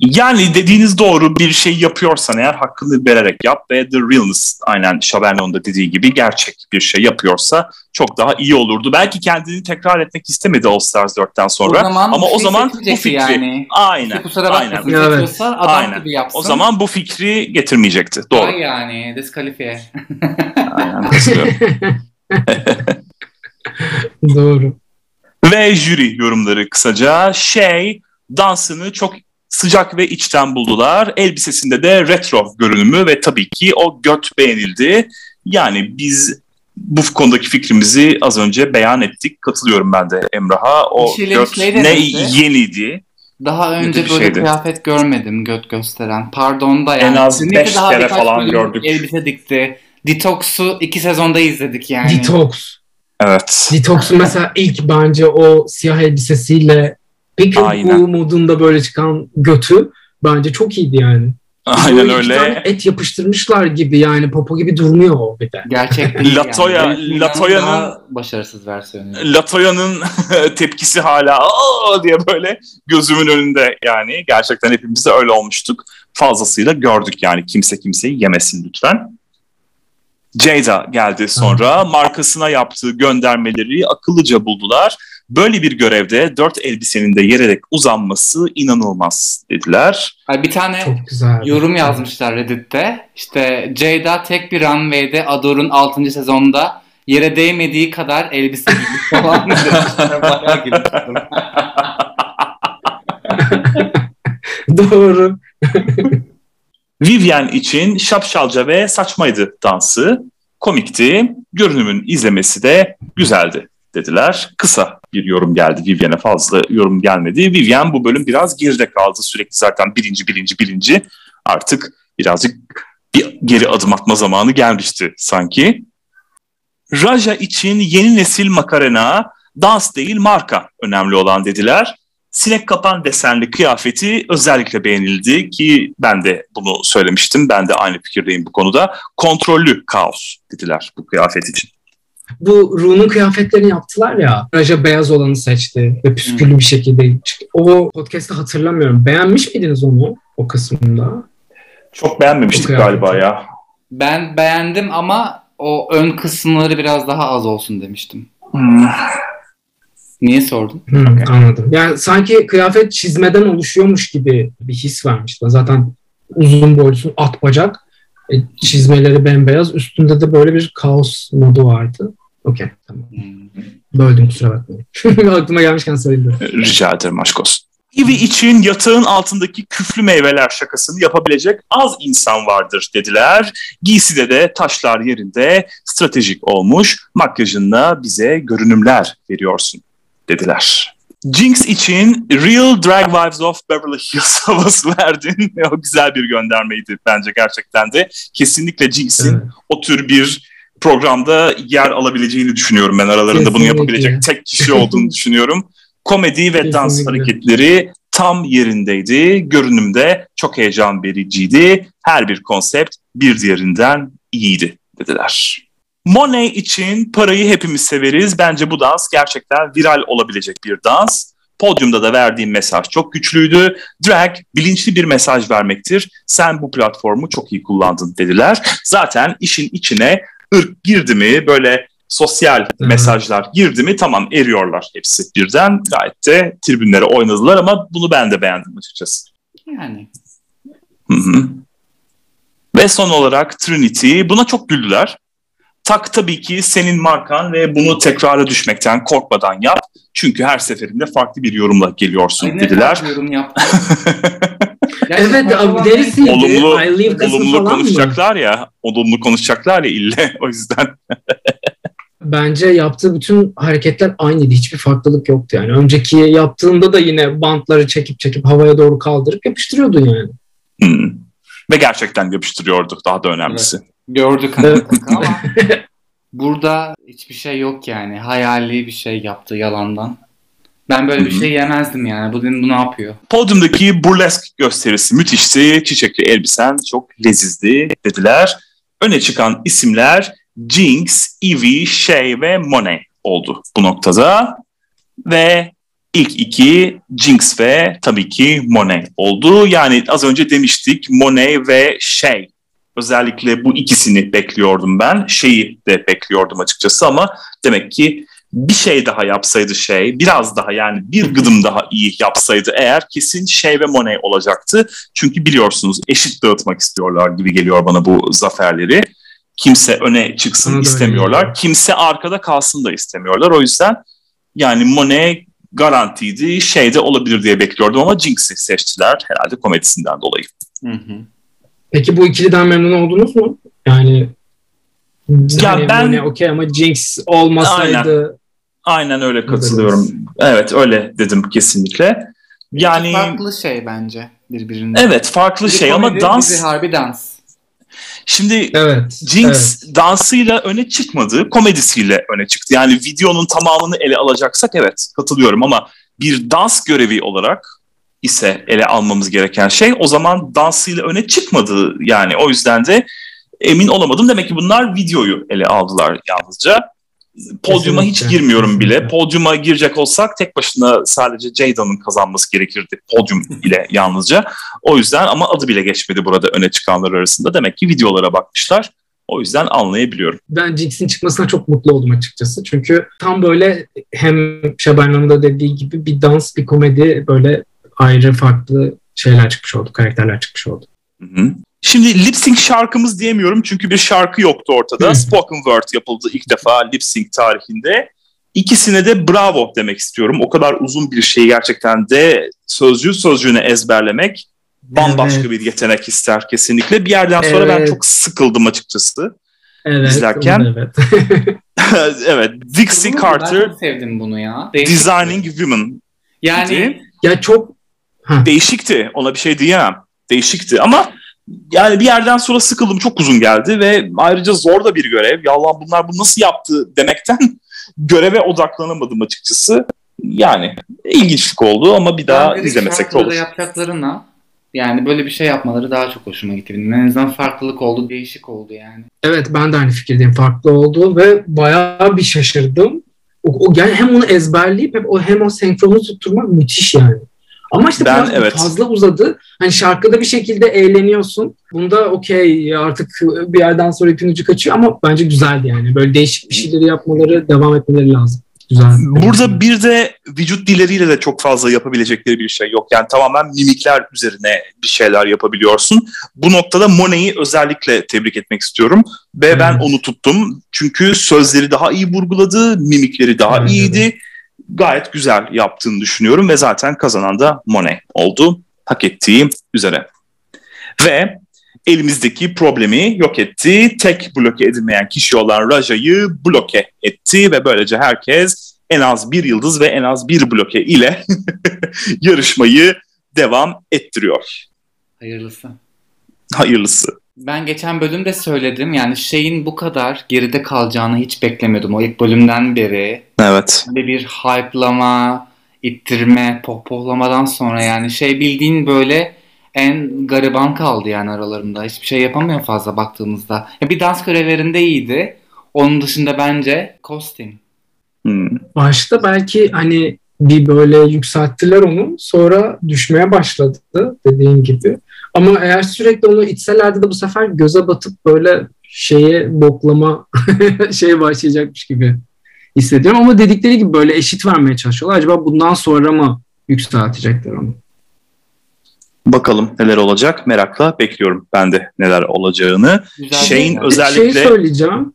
Yani dediğiniz doğru bir şey yapıyorsan eğer hakkını vererek yap ve The Realness aynen Şaberno'nun da dediği gibi gerçek bir şey yapıyorsa çok daha iyi olurdu. Belki kendini tekrar etmek istemedi All Stars 4'ten sonra O zaman ama o şey zaman bu fikri yani. aynen kusura aynen Evet. adam Aynen. gibi yapsın. o zaman bu fikri getirmeyecekti. Doğru. Vay yani diskalifiye. Aynen. Doğru. Ve jüri yorumları kısaca şey dansını çok sıcak ve içten buldular. Elbisesinde de retro görünümü ve tabii ki o göt beğenildi. Yani biz bu konudaki fikrimizi az önce beyan ettik. Katılıyorum ben de Emrah'a. O göt şey ne demişti. yeniydi. Daha önce böyle şeydi. kıyafet görmedim göt gösteren. Pardon da yani. En az Kesinlikle beş daha kere birkaç falan gördük. Elbise dikti. Detox'u iki sezonda izledik yani. Detox. Evet. Detox'un mesela ilk bence o siyah elbisesiyle Pickle Aynen. Modunda böyle çıkan götü bence çok iyiydi yani. Aynen öyle. et yapıştırmışlar gibi yani popo gibi durmuyor o bir de. Gerçek değil Latoya- yani. Latoya'nın- başarısız versiyonu. Latoya'nın tepkisi hala "Aa!" diye böyle gözümün önünde yani. Gerçekten hepimiz de öyle olmuştuk. Fazlasıyla gördük yani. Kimse kimseyi yemesin lütfen. Jada geldi sonra. Markasına yaptığı göndermeleri akıllıca buldular. Böyle bir görevde dört elbisenin de yererek uzanması inanılmaz dediler. Bir tane Çok güzel. yorum yazmışlar Reddit'te. İşte Jada tek bir runway'de Ador'un 6. sezonda yere değmediği kadar elbise giymiş falan demişler. Bayağı gülmüştüm. Doğru. Vivian için şapşalca ve saçmaydı dansı. Komikti. Görünümün izlemesi de güzeldi dediler. Kısa bir yorum geldi. Vivian'e fazla yorum gelmedi. Vivian bu bölüm biraz geride kaldı. Sürekli zaten birinci, birinci, birinci. Artık birazcık bir geri adım atma zamanı gelmişti sanki. Raja için yeni nesil makarena, dans değil marka önemli olan dediler. Sinek kapan desenli kıyafeti özellikle beğenildi ki ben de bunu söylemiştim. Ben de aynı fikirdeyim bu konuda. Kontrollü kaos dediler bu kıyafet için. Bu Ru'nun kıyafetlerini yaptılar ya. Raja beyaz olanı seçti ve püsküllü bir şekilde çıktı. O podcast'ı hatırlamıyorum. Beğenmiş miydiniz onu o kısmında? Çok beğenmemiştik galiba ya. Ben beğendim ama o ön kısımları biraz daha az olsun demiştim. Hmm. Niye sordun? Hı, Anladım. Yani sanki kıyafet çizmeden oluşuyormuş gibi bir his vermişti. Zaten uzun boylusun at bacak. E, çizmeleri bembeyaz. Üstünde de böyle bir kaos modu vardı. Okey tamam. Hmm. Böldüm kusura bakmayın. Aklıma gelmişken söyleyeyim. Rica ederim aşk olsun. Ivy için yatağın altındaki küflü meyveler şakasını yapabilecek az insan vardır dediler. Giyside de taşlar yerinde stratejik olmuş. Makyajınla bize görünümler veriyorsun dediler. Jinx için Real Drag Wives of Beverly Hills havası verdin. o güzel bir göndermeydi bence gerçekten de. Kesinlikle Jinx'in Evet. o tür bir programda yer alabileceğini düşünüyorum ben aralarında bunu Kesinlikle. yapabilecek tek kişi olduğunu düşünüyorum. Komedi ve dans Kesinlikle. hareketleri tam yerindeydi. Görünümde çok heyecan vericiydi. Her bir konsept bir diğerinden iyiydi dediler. Monet için parayı hepimiz severiz. Bence bu dans gerçekten viral olabilecek bir dans. Podyumda da verdiğim mesaj çok güçlüydü. Drag bilinçli bir mesaj vermektir. Sen bu platformu çok iyi kullandın dediler. Zaten işin içine ırk girdi mi böyle sosyal mesajlar girdi mi tamam eriyorlar hepsi birden. Gayet de tribünlere oynadılar ama bunu ben de beğendim açıkçası. Yani. Hı hı. Ve son olarak Trinity. Buna çok güldüler. Tak tabii ki senin markan ve bunu tekrara düşmekten korkmadan yap. Çünkü her seferinde farklı bir yorumla geliyorsun Ay, ne dediler. yorum yaptın? Evet abi neresiydi? olumlu I Live olumlu falan mı? konuşacaklar ya. Olumlu konuşacaklar ya ille. O yüzden Bence yaptığı bütün hareketler aynıydı. Hiçbir farklılık yoktu yani. Önceki yaptığında da yine bantları çekip çekip havaya doğru kaldırıp yapıştırıyordu yani. Hmm. Ve gerçekten yapıştırıyordu daha da önemlisi. Gördük Evet. ama burada hiçbir şey yok yani. Hayali bir şey yaptı yalandan. Ben böyle bir Hı hı. şey yemezdim yani. Bu, bu ne yapıyor? Podyumdaki burlesk gösterisi müthişti. Çiçekli elbisen çok lezizdi dediler. Öne çıkan isimler Jinx, Evie, Shay ve Monet oldu bu noktada. Ve ilk iki Jinx ve tabii ki Monet oldu. Yani az önce demiştik Monet ve Shay. Özellikle bu ikisini bekliyordum ben. Şeyi de bekliyordum açıkçası ama demek ki bir şey daha yapsaydı şey, biraz daha yani bir gıdım daha iyi yapsaydı eğer kesin şey ve Monet olacaktı. Çünkü biliyorsunuz eşit dağıtmak istiyorlar gibi geliyor bana bu zaferleri. Kimse öne çıksın öyle istemiyorlar. Kimse arkada kalsın da istemiyorlar. O yüzden yani Monet garantiydi. Şeyde olabilir diye bekliyordum ama Jinx'i seçtiler herhalde komedisinden dolayı. Hı hı. Peki bu ikiliden memnun oldunuz mu? Yani Ya hani ben- okey ama Jinx olmasaydı Aynen öyle katılıyorum. Evet öyle dedim kesinlikle. Yani farklı şey bence birbirinden. evet farklı Biri şey ama dans biri harbi dans. şimdi evet. Jinx dansıyla öne çıkmadı, komedisiyle öne çıktı. Yani videonun tamamını ele alacaksak evet katılıyorum ama bir dans görevi olarak ise ele almamız gereken şey o zaman dansıyla öne çıkmadı yani o yüzden de emin olamadım. Demek ki bunlar videoyu ele aldılar yalnızca. Podyuma hiç girmiyorum bile. kesinlikle. Podyuma girecek olsak tek başına sadece Jada'nın kazanması gerekirdi podyum ile yalnızca. O yüzden ama adı bile geçmedi burada öne çıkanlar arasında. Demek ki videolara bakmışlar. O yüzden anlayabiliyorum. Ben Jinx'in çıkmasına çok mutlu oldum açıkçası. Çünkü tam böyle hem Şaban'ın da dediği gibi bir dans, bir komedi böyle ayrı farklı şeyler çıkmış oldu, karakterler çıkmış oldu. Hı hı. Şimdi lip sync şarkımız diyemiyorum çünkü bir şarkı yoktu ortada. Spoken word yapıldı ilk defa lip sync tarihinde. İkisine de bravo demek istiyorum. O kadar uzun bir şeyi gerçekten de sözcüğü sözcüğüne ezberlemek bambaşka Evet. bir yetenek ister kesinlikle. Bir yerden sonra ben Evet. çok sıkıldım açıkçası. Evet. İzlerken- Evet. evet, Dixie Ben Carter çok sevdim bunu ya. Değişik. Designing Women Yani ya çok değişikti. Ona bir şey diyemem. Değişikti ama yani bir yerden sonra sıkıldım. Çok uzun geldi ve ayrıca zor da bir görev. Ya Allah bunlar bunu nasıl yaptı demekten göreve odaklanamadım açıkçası. Yani ilginçlik oldu ama bir daha de izlemesek de olur. yapacaklarına yani böyle bir şey yapmaları daha çok hoşuma gitti. En azından farklılık oldu, değişik oldu yani. Evet ben de aynı fikirdeyim. Farklı oldu ve bayağı bir şaşırdım. O, o yani hem onu ezberleyip hem o hem o senkronu tutturmak müthiş yani. Ama işte Ben- biraz evet. fazla uzadı. Hani şarkıda bir şekilde eğleniyorsun. Bunda okey artık bir yerden sonra ipin ucu kaçıyor ama bence güzeldi yani. Böyle değişik bir şeyleri yapmaları, devam etmeleri lazım. Güzel. Burada bir de vücut dilleriyle de çok fazla yapabilecekleri bir şey yok. Yani tamamen mimikler üzerine bir şeyler yapabiliyorsun. Bu noktada Monet'i özellikle tebrik etmek istiyorum. Ve ben Evet. onu tuttum. Çünkü sözleri daha iyi vurguladı, mimikleri daha Evet, iyiydi. Gayet güzel yaptığını düşünüyorum ve zaten kazanan da Monet oldu. Hak ettiği üzere. Ve elimizdeki problemi yok etti. Tek bloke edilmeyen kişi olan Raja'yı bloke etti ve böylece herkes en az bir yıldız ve en az bir bloke ile yarışmayı devam ettiriyor. Hayırlısı. Hayırlısı. Ben geçen bölümde söyledim yani şeyin bu kadar geride kalacağını hiç beklemiyordum. O ilk bölümden beri Evet. Böyle bir hype'lama, ittirme, pohpohlamadan sonra yani şey bildiğin böyle en gariban kaldı yani aralarında. Hiçbir şey yapamıyor fazla baktığımızda. Ya bir dans görevlerinde iyiydi. Onun dışında bence kostüm. Hmm. Başta belki hani bir böyle yükselttiler onu sonra düşmeye başladı dediğin gibi. Ama eğer sürekli onu içselerdi de bu sefer göze batıp böyle şeye boklama şey başlayacakmış gibi hissediyorum. Ama dedikleri gibi böyle eşit vermeye çalışıyorlar. Acaba bundan sonra mı yükseltecekler onu? Bakalım neler olacak merakla bekliyorum ben de neler olacağını. Güzel Şeyin şeyler. özellikle- Şey söyleyeceğim.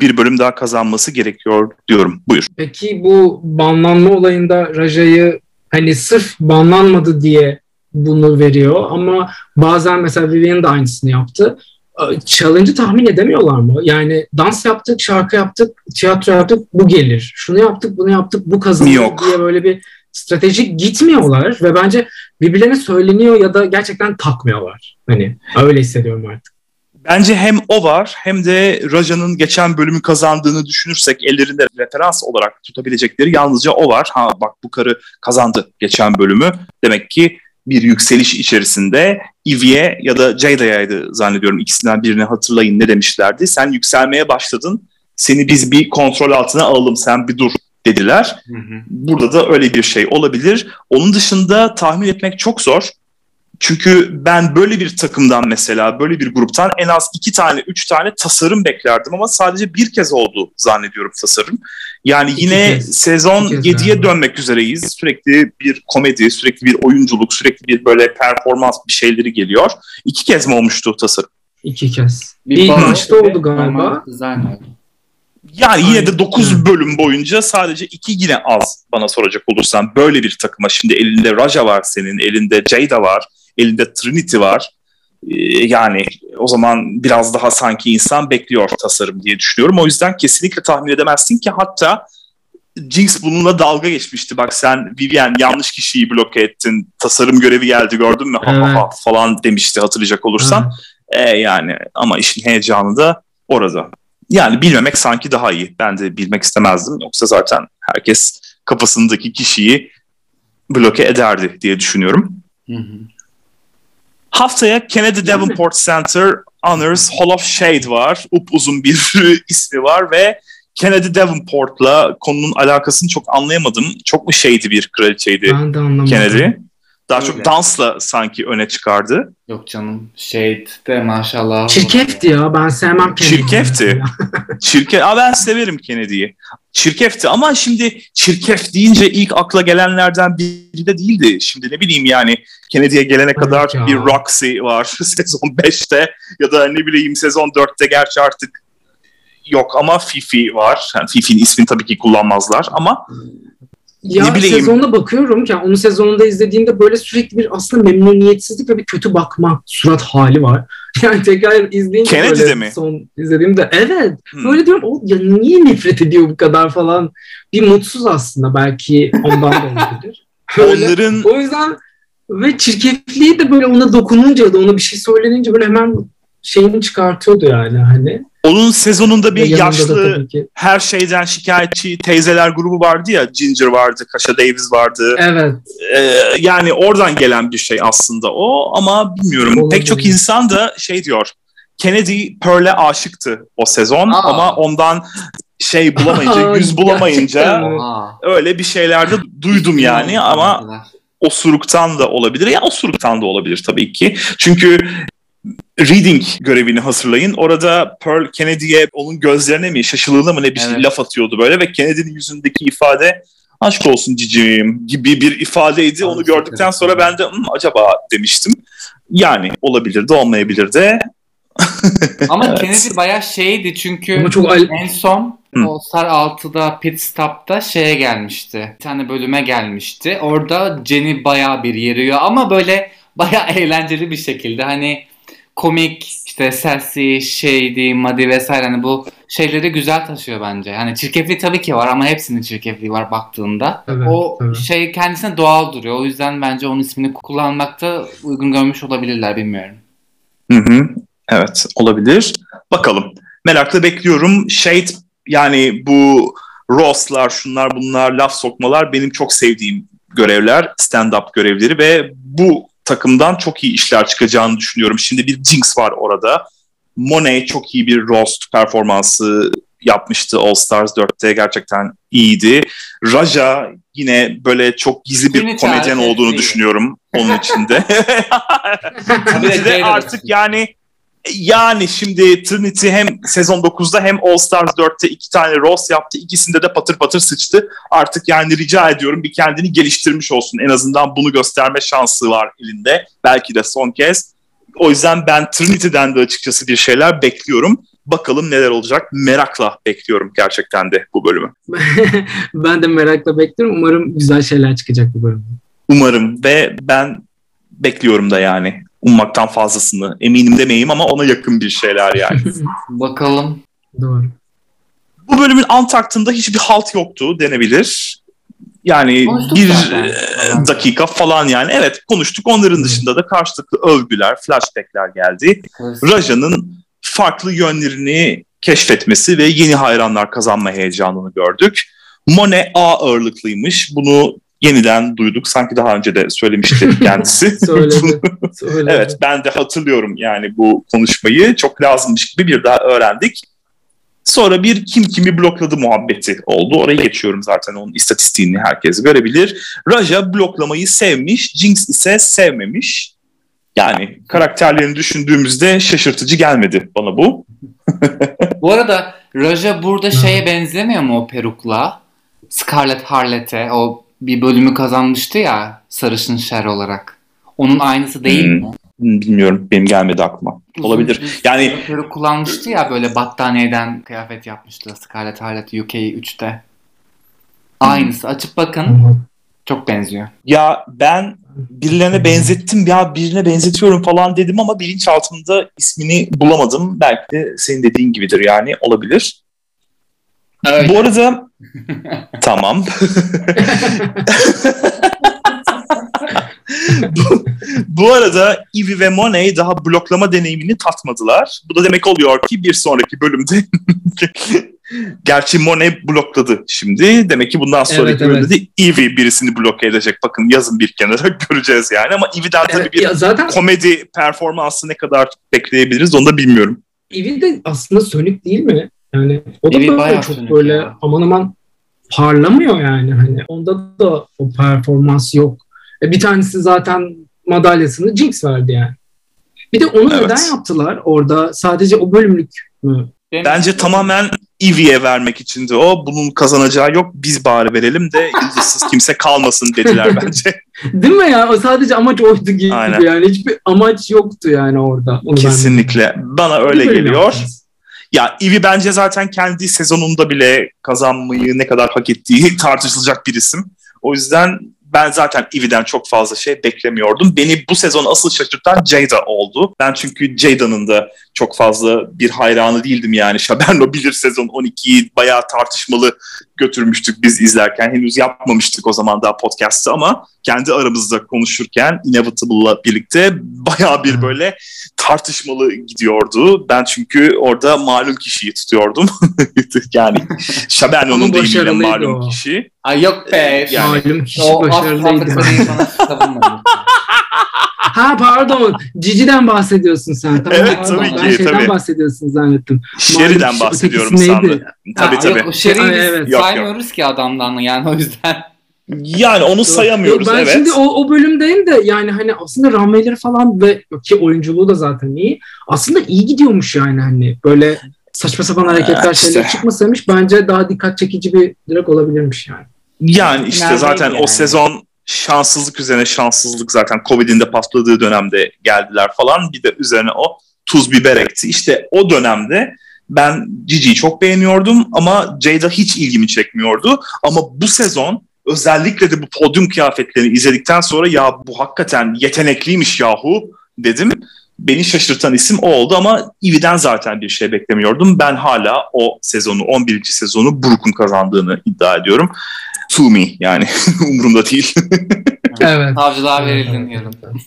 Bir bölüm daha kazanması gerekiyor diyorum. Buyur. Peki bu banlanma olayında Raja'yı hani sırf banlanmadı diye bunu veriyor ama bazen mesela Vivian da aynısını yaptı. Ee, Challenge'ı tahmin edemiyorlar mı? Yani dans yaptık, şarkı yaptık, tiyatro yaptık, bu gelir. Şunu yaptık, bunu yaptık, bu kazanır Yok. diye böyle bir stratejik gitmiyorlar ve bence birbirlerine söyleniyor ya da gerçekten takmıyorlar. Hani öyle hissediyorum artık. Bence hem o var hem de Raja'nın geçen bölümü kazandığını düşünürsek ellerinde referans olarak tutabilecekleri yalnızca o var. Ha bak bu karı kazandı geçen bölümü. Demek ki bir yükseliş içerisinde Ivy'e ya da Jada'yaydı zannediyorum ikisinden birini hatırlayın ne demişlerdi. Sen yükselmeye başladın. Seni biz bir kontrol altına alalım sen bir dur dediler. Hı hı. Burada da öyle bir şey olabilir. Onun dışında tahmin etmek çok zor. Çünkü ben böyle bir takımdan mesela, böyle bir gruptan en az iki tane, üç tane tasarım beklerdim ama sadece bir kez oldu zannediyorum tasarım. Yani İki yine kez. sezon İki kez 7'ye galiba. dönmek üzereyiz. Sürekli bir komedi, sürekli bir oyunculuk, sürekli bir böyle performans bir şeyleri geliyor. İki kez mi olmuştu tasarım? İki kez. Bir İlk maçta oldu galiba. design oldu. Yani yine de Aynen. 9 bölüm boyunca sadece 2 yine az bana soracak olursan. Böyle bir takıma şimdi elinde Raja var senin, elinde Jada var, elinde Trinity var. Ee, yani o zaman biraz daha sanki insan bekliyor tasarım diye düşünüyorum. O yüzden kesinlikle tahmin edemezsin ki hatta Jinx bununla dalga geçmişti. Bak sen Vivian yanlış kişiyi bloke ettin. Tasarım görevi geldi gördün mü? Ha, ha, ha Evet. falan demişti hatırlayacak olursan. E yani ama işin heyecanı da orada. Yani bilmemek sanki daha iyi. Ben de bilmek istemezdim. Yoksa zaten herkes kafasındaki kişiyi bloke ederdi diye düşünüyorum. Hı hı. Haftaya Kennedy Davenport Center Honors Hall of Shade var. Upuzun bir ismi var ve Kennedy Davenport'la konunun alakasını çok anlayamadım. Çok mu şeydi bir kraliçeydi Ben de anlamadım. Kennedy? Daha Öyle. çok dansla sanki öne çıkardı. Yok canım. Shade de maşallah. Çirkefti ya. Ben sevmem Kennedy'yi. Çirkefti. Çirke, Aa, ben severim Kennedy'yi. Çirkefti ama şimdi çirkef deyince ilk akla gelenlerden biri de değildi. Şimdi ne bileyim yani Kennedy'ye gelene Evet kadar ya. bir Roxy var sezon 5'te ya da ne bileyim sezon 4'te gerçi artık yok ama Fifi var. Yani Fifi'nin ismini tabii ki kullanmazlar ama Ya Ne bileyim. sezonda bakıyorum ki onun sezonunda izlediğimde böyle sürekli bir aslında memnuniyetsizlik ve bir kötü bakma surat hali var. Yani tekrar izleyince Kennedy'de böyle mi? son izlediğimde evet hmm, böyle diyorum o ya niye nefret ediyor bu kadar falan. Bir mutsuz aslında belki ondan da olabilir. Öyle. onların O yüzden ve çirkefliği de böyle ona dokununca da ona bir şey söylenince böyle hemen şeyini çıkartıyordu yani hani. Onun sezonunda bir yaşlı her şeyden şikayetçi teyzeler grubu vardı ya. Ginger vardı, Kaşa Davis vardı. Evet. Ee, yani oradan gelen bir şey aslında o ama bilmiyorum. Olabilir. Pek çok insan da şey diyor. Kennedy Pearl'e aşıktı o sezon Aa. ama ondan şey bulamayınca, yüz bulamayınca öyle bir şeyler de duydum yani ama osuruktan da olabilir. Ya osuruktan da olabilir tabii ki. Çünkü reading görevini hazırlayın. Orada Pearl Kennedy'ye onun gözlerine mi şaşılığına mı ne bir şey Evet. laf atıyordu böyle ve Kennedy'nin yüzündeki ifade aşk olsun cicim gibi bir ifadeydi. Onu gördükten sonra ben de "Hmm, acaba demiştim. Yani olabilir de olmayabilir de. Ama Evet. Kennedy bayağı şeydi çünkü Ama çok en son Hı. All Star 6'da pit stop'ta şeye gelmişti. Bir tane bölüme gelmişti. Orada Jenny bayağı bir yeriyor ama böyle bayağı eğlenceli bir şekilde. Hani komik işte sassy, shady, muddy vesaire hani bu şeyleri güzel taşıyor bence. Hani çirkefliği tabii ki var ama hepsinin çirkefliği var baktığında. Evet, o evet. şey kendisine doğal duruyor. O yüzden bence onun ismini kullanmakta uygun görmüş olabilirler bilmiyorum. Hı hı. Evet olabilir. Bakalım. Merakla bekliyorum. Shade yani bu roastlar şunlar bunlar laf sokmalar benim çok sevdiğim görevler stand-up görevleri ve bu takımdan çok iyi işler çıkacağını düşünüyorum. Şimdi bir Jinx var orada. Monet çok iyi bir roast performansı yapmıştı All Stars 4'te gerçekten iyiydi. Raja yine böyle çok gizli bir Trinity komedyen olduğunu değil. düşünüyorum onun içinde. De Jada artık yani yani şimdi Trinity hem sezon 9'da hem All Stars 4'te iki tane roast yaptı. İkisinde de patır patır sıçtı. Artık yani rica ediyorum bir kendini geliştirmiş olsun. En azından bunu gösterme şansı var elinde. Belki de son kez. O yüzden ben Trinity'den de açıkçası bir şeyler bekliyorum. Bakalım neler olacak. Merakla bekliyorum gerçekten de bu bölümü. ben de merakla bekliyorum. Umarım güzel şeyler çıkacak bu bölümde. Umarım ve ben bekliyorum da yani. Ummaktan fazlasını. Eminim demeyeyim ama ona yakın bir şeyler yani. Bakalım. Doğru. Bu bölümün antaktında hiçbir halt yoktu denebilir. Yani Konuştuk bir zaten. e, dakika falan yani. Evet konuştuk. Onların dışında da karşılıklı övgüler, flashbackler geldi. Raja'nın farklı yönlerini keşfetmesi ve yeni hayranlar kazanma heyecanını gördük. Monet A ağırlıklıymış. Bunu yeniden duyduk. Sanki daha önce de söylemişti kendisi. Söyledi. Söyledi. Evet ben de hatırlıyorum yani bu konuşmayı. Çok lazımmış gibi bir daha öğrendik. Sonra bir kim kimi blokladı muhabbeti oldu. Oraya geçiyorum zaten onun istatistiğini herkes görebilir. Raja bloklamayı sevmiş, Jinx ise sevmemiş. Yani karakterlerini düşündüğümüzde şaşırtıcı gelmedi bana bu. Bu arada Raja burada şeye benzemiyor mu o perukla? Scarlett Harlot'e o bir bölümü kazanmıştı ya sarışın şer olarak. Onun aynısı değil Hmm. mi? Bilmiyorum. Benim gelmedi aklıma. Olabilir. Uzun bir Yani kullanmıştı ya böyle battaniyeden kıyafet yapmıştı Scarlett Harlot UK 3'te. Aynısı. Açıp bakın. Çok benziyor. ya ben birilerine benzettim ya birine benzetiyorum falan dedim ama bilinçaltımda ismini bulamadım. Belki de senin dediğin gibidir yani olabilir. Bu arada tamam. bu, bu arada Ivy ve Monet daha bloklama deneyimini tatmadılar. Bu da demek oluyor ki bir sonraki bölümde Gerçi Monet blokladı şimdi. Demek ki bundan sonraki Evet, bölümde de Ivy birisini bloke edecek. Bakın yazın bir kenara göreceğiz yani. Ama Ivy'den tabii bir Ya zaten komedi performansı ne kadar bekleyebiliriz onu da bilmiyorum. Ivy de aslında sönük değil mi? Yani o da böyle bayağı çok böyle ya. aman aman parlamıyor yani. Hani onda da o performans yok. E, bir tanesi zaten madalyasını Jinx verdi yani. Bir de onu Evet. neden yaptılar orada? Sadece o bölümlük mü? Bence tamamen Ivy'ye vermek içindi o. Bunun kazanacağı yok. Biz bari verelim de yıldızsız kimse kalmasın dediler bence. Değil mi ya? O sadece amaç oydu gibi Aynen. yani. Hiçbir amaç yoktu yani orada. Onu Kesinlikle. Bana öyle geliyor. yaptınız. Ya Ivy bence zaten kendi sezonunda bile kazanmayı ne kadar hak ettiği tartışılacak bir isim. O yüzden ben zaten Ivy'den çok fazla şey beklemiyordum. Beni bu sezon asıl şaşırtan Jada oldu. Ben çünkü Jada'nın da çok fazla bir hayranı değildim yani. Şaberno bilir sezon 12'yi bayağı tartışmalı götürmüştük biz izlerken. Henüz yapmamıştık o zaman daha podcast'ı ama kendi aramızda konuşurken Inevitable'la birlikte bayağı bir böyle tartışmalı gidiyordu. Ben çünkü orada malum kişiyi tutuyordum. yani Şaberno'nun deyimiyle malum o. kişi. Ay yok be. Yani- Malum kişi o başarılıydı. Ha pardon. Cici'den bahsediyorsun sen. Tamam, Evet, pardon. tabii Ben ki, şeyden tabii. bahsediyorsun zannettim. Kişi, bahsediyorum sandım. neydi? Tabii Ha, tabii. Yok biz evet. Yok, saymıyoruz ki adamdan yani o yüzden. Yani onu sayamıyoruz ben evet. şimdi o, o bölümdeyim de yani hani aslında runway'leri falan ve ki oyunculuğu da zaten iyi. Aslında iyi gidiyormuş yani hani böyle saçma sapan hareketler Ha, işte. şeyler çıkmasaymış bence daha dikkat çekici bir direkt olabilirmiş yani. Yani işte Neredeydi zaten yani? o sezon şanssızlık üzerine şanssızlık zaten Covid'in de patladığı dönemde geldiler falan. Bir de üzerine o tuz biber ekti. İşte o dönemde ben Gigi'yi çok beğeniyordum ama Jada hiç ilgimi çekmiyordu. Ama bu sezon özellikle de bu podyum kıyafetlerini izledikten sonra ya bu hakikaten yetenekliymiş yahu dedim. Beni şaşırtan isim o oldu ama Ivy'den zaten bir şey beklemiyordum. Ben hala o sezonu, 11. sezonu Brooke'un kazandığını iddia ediyorum. To me yani umurumda değil. Evet. Savcılığa verildin yarın.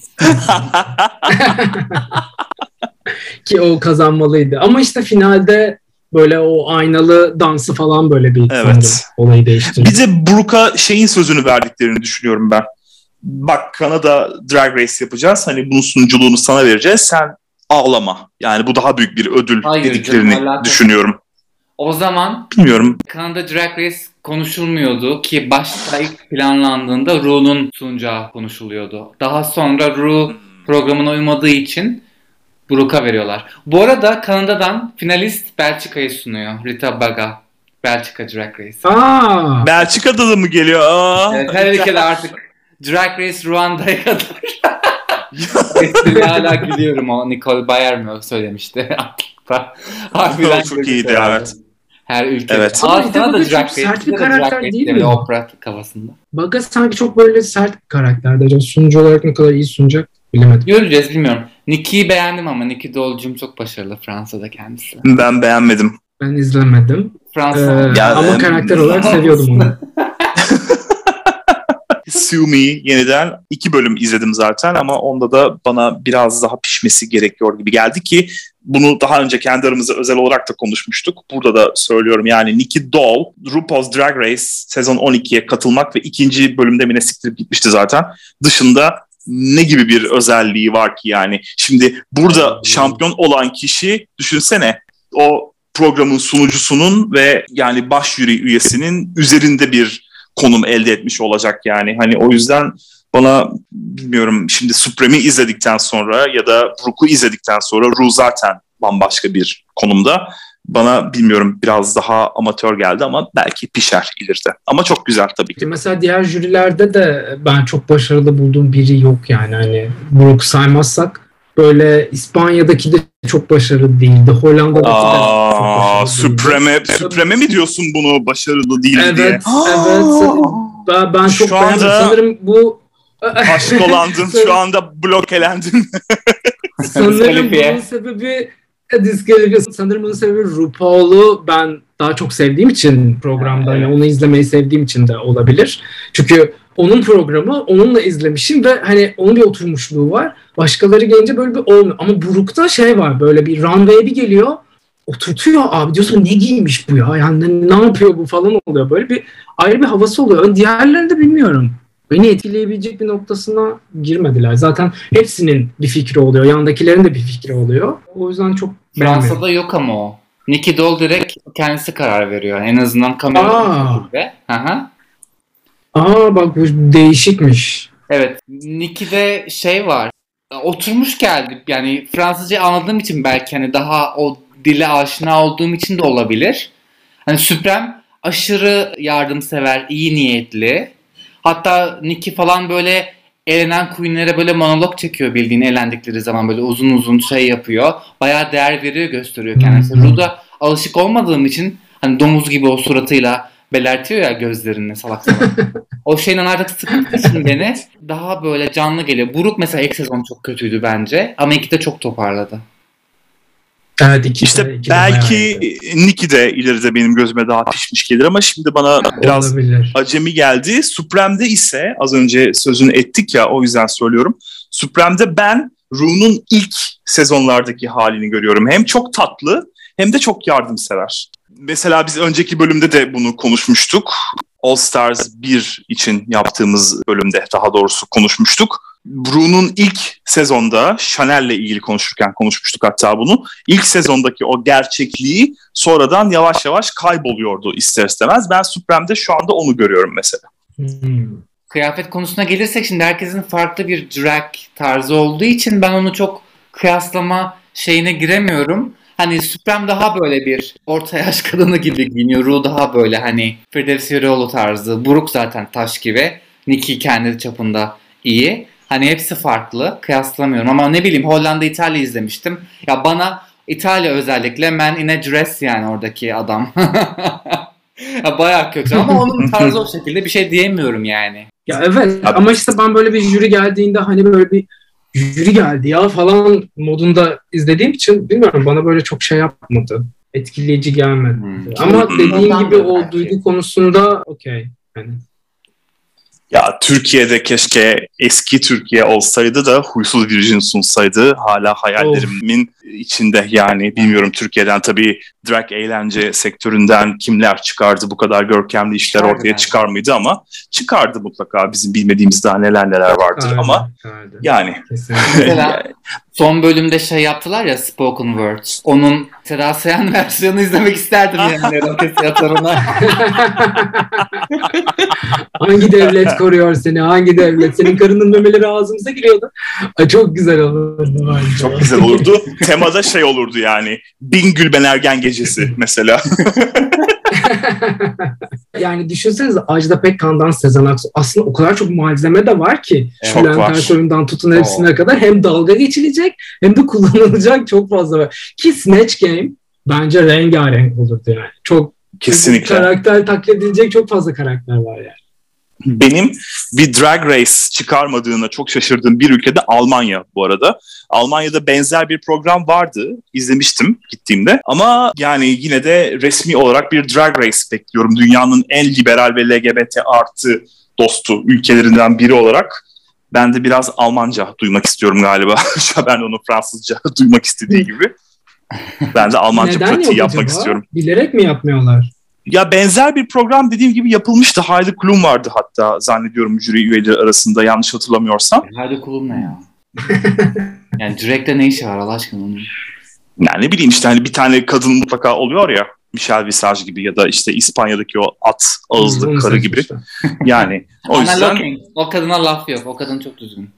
Ki o kazanmalıydı. Ama işte finalde böyle o aynalı dansı falan böyle bir Evet. olayı değiştirdi. Bir de Brooke'a şeyin sözünü verdiklerini düşünüyorum ben. Bak Kanada Drag Race yapacağız. Hani bunun sunuculuğunu sana vereceğiz. Sen ağlama. Yani bu daha büyük bir ödül Hayır dediklerini canım, düşünüyorum. O zaman Bilmiyorum. Kanada Drag Race konuşulmuyordu ki başta ilk planlandığında Ru'nun sunacağı konuşuluyordu. Daha sonra Ru programına uymadığı için Brooke'a veriyorlar. Bu arada Kanada'dan finalist Belçika'yı sunuyor. Rita Baga. Belçika Drag Race. Aa, Belçika'da da mı geliyor? Aa, Evet, her ülkede artık Drag Race Ruanda'ya kadar. Espriye hala gülüyorum o Nicole Bayer mi söylemişti. Harbiden Çok iyiydi, evet. Her ülkede. Evet. Ama sana da Drag Race. sert bir de karakter Race değil mi? Opera kafasında. Baga sanki çok böyle sert bir karakterdi. Acaba sunucu olarak ne kadar iyi sunacak bilemedim. Göreceğiz bilmiyorum. Nicki'yi beğendim ama Nicki Dolcum çok başarılı Fransa'da kendisi. Ben beğenmedim. Ben izlemedim. Ee, Fransa. Ya, ama karakter olarak seviyordum onu. Sue Me yeniden iki bölüm izledim zaten ama onda da bana biraz daha pişmesi gerekiyor gibi geldi ki bunu daha önce kendi aramızda özel olarak da konuşmuştuk. Burada da söylüyorum yani Nikki Doll RuPaul's Drag Race sezon 12'ye katılmak ve ikinci bölümde mi ne siktirip gitmişti zaten. Dışında ne gibi bir özelliği var ki yani. Şimdi burada şampiyon olan kişi düşünsene o programın sunucusunun ve yani baş jüri üyesinin üzerinde bir konum elde etmiş olacak yani. Hani o yüzden bana bilmiyorum şimdi Supreme'i izledikten sonra ya da Brooke'u izledikten sonra Ru zaten bambaşka bir konumda. Bana bilmiyorum biraz daha amatör geldi ama belki pişer ileride. Ama çok güzel tabii ki. Mesela diğer jürilerde de ben çok başarılı bulduğum biri yok yani. Hani Brooke saymazsak Böyle İspanya'daki de çok başarılı değildi. Hollanda'daki de çok Aa, başarılı değildi. Supreme, Supreme mi diyorsun bunu başarılı değil Evet, diye? evet. Ben, ben çok Şu anda- Sanırım bu Aşk olandın şu anda blokelendin. Sanırım bunun sebebi e, diskalifiye. Sanırım bunun sebebi RuPaul'u ben daha çok sevdiğim için programda. Yani onu izlemeyi sevdiğim için de olabilir. Çünkü onun programı onunla izlemişim ve hani onun bir oturmuşluğu var. Başkaları gelince böyle bir olmuyor. Ama Buruk'ta şey var böyle bir runway'e bir geliyor oturtuyor abi diyorsun ne giymiş bu ya yani ne, ne yapıyor bu falan oluyor böyle bir ayrı bir havası oluyor diğerlerini de bilmiyorum beni etkileyebilecek bir noktasına girmediler zaten hepsinin bir fikri oluyor yandakilerin de bir fikri oluyor o yüzden çok. Fransa'da yok ama o. Nicky Doll direkt kendisi karar veriyor. En azından kamera şekilde. Hı. aa bak bu değişikmiş Evet. Nicky'de şey var. Oturmuş geldi. Yani Fransızca anladığım için belki hani daha o dile aşina olduğum için de olabilir. Hani Süprem aşırı yardımsever, iyi niyetli. Hatta Nicky falan böyle elenen queenlere böyle monolog çekiyor bildiğin elendikleri zaman böyle uzun uzun şey yapıyor. Bayağı değer veriyor gösteriyor kendisi. Hı hı. Ruda alışık olmadığım için hani domuz gibi o suratıyla belertiyor ya gözlerini salak salak. o şeyden artık sıkıldığı için beni daha böyle canlı geliyor. Buruk mesela ilk sezon çok kötüydü bence ama iki de çok toparladı. Evet iki İşte de- iki de belki iyiydi. Nicky de ileride benim gözüme daha pişmiş gelir ama şimdi bana biraz olabilir acemi geldi. Supreme'de ise az önce sözünü ettik ya o yüzden söylüyorum. Supreme'de ben Ru'nun ilk sezonlardaki halini görüyorum. Hem çok tatlı hem de çok yardımsever. Mesela biz önceki bölümde de bunu konuşmuştuk. All Stars 1 için yaptığımız bölümde daha doğrusu konuşmuştuk. Ru'nun ilk sezonda Chanel'le ilgili konuşurken konuşmuştuk hatta bunu. İlk sezondaki o gerçekliği sonradan yavaş yavaş kayboluyordu ister istemez. Ben Supreme'de şu anda onu görüyorum mesela. Hmm. Kıyafet konusuna gelirsek şimdi herkesin farklı bir drag tarzı olduğu için ben onu çok kıyaslama şeyine giremiyorum. Hani Supreme daha böyle bir orta yaş kadını gibi giyiniyor. Ru daha böyle hani Firdevs Yöreoğlu tarzı. Buruk zaten taş gibi. Nicki kendi çapında iyi. Hani hepsi farklı. Kıyaslamıyorum ama ne bileyim Hollanda İtalya izlemiştim. Ya bana İtalya özellikle Man in a Dress yani oradaki adam. ya bayağı kötü ama onun tarzı o şekilde bir şey diyemiyorum yani. Ya evet Abi- ama işte ben böyle bir jüri geldiğinde hani böyle bir jüri geldi ya falan modunda izlediğim için bilmiyorum bana böyle çok şey yapmadı. Etkileyici gelmedi. Hmm. Ama dediğin gibi o duygu konusunda okey. Yani Ya Türkiye'de keşke eski Türkiye olsaydı da huysuz Virgin sunsaydı. Hala hayallerimin içinde yani. Bilmiyorum Türkiye'den tabii drag eğlence sektöründen kimler çıkardı bu kadar görkemli işler Çıkardı ortaya çıkar mıydı ama çıkardı mutlaka. Bizim bilmediğimiz daha neler neler vardır Aynen, ama aynen. yani. Mesela son bölümde şey yaptılar ya spoken words. Onun Seda Sayan versiyonu izlemek isterdim yani erotik tiyatrona. hangi devlet koruyor seni? Hangi devlet? Senin karının memeleri ağzımıza giriyordu. Ay, çok güzel olurdu bence. çok güzel olurdu. Temada şey olurdu yani Bin Gülben Ergen gecesi mesela. yani düşünsenize Ajda Pekkan'dan Sezen Aksu aslında o kadar çok malzeme de var ki Çok Bülent var. Ersoy'undan tutun hepsine kadar hem dalga geçilecek hem de kullanılacak çok fazla var. Ki Snatch Game bence rengarenk olurdu yani. Çok Kesinlikle. karakter taklit edilecek çok fazla karakter var yani. Benim bir drag race çıkarmadığına çok şaşırdığım bir ülkede Almanya bu arada. Almanya'da benzer bir program vardı. İzlemiştim gittiğimde. Ama yani yine de resmi olarak bir drag race bekliyorum. Dünyanın en liberal ve LGBT artı dostu ülkelerinden biri olarak. Ben de biraz Almanca duymak istiyorum galiba. Şaben onu Fransızca duymak istediği gibi. Ben de Almanca Neden pratiği yok yapmak acaba? istiyorum. Bilerek mi yapmıyorlar? Ya benzer bir program dediğim gibi yapılmıştı. Heidi Klum vardı hatta zannediyorum jüri üyeleri arasında yanlış hatırlamıyorsam. Hadi kulum ne ya? Yani Drake'de ne işi var Allah aşkına onun? Yani ne bileyim işte hani bir tane kadın mutlaka oluyor ya. Michelle Visage gibi ya da işte İspanya'daki o at ağızlı karı gibi. Yani o yüzden. O kadına laf yok. O kadın çok düzgün.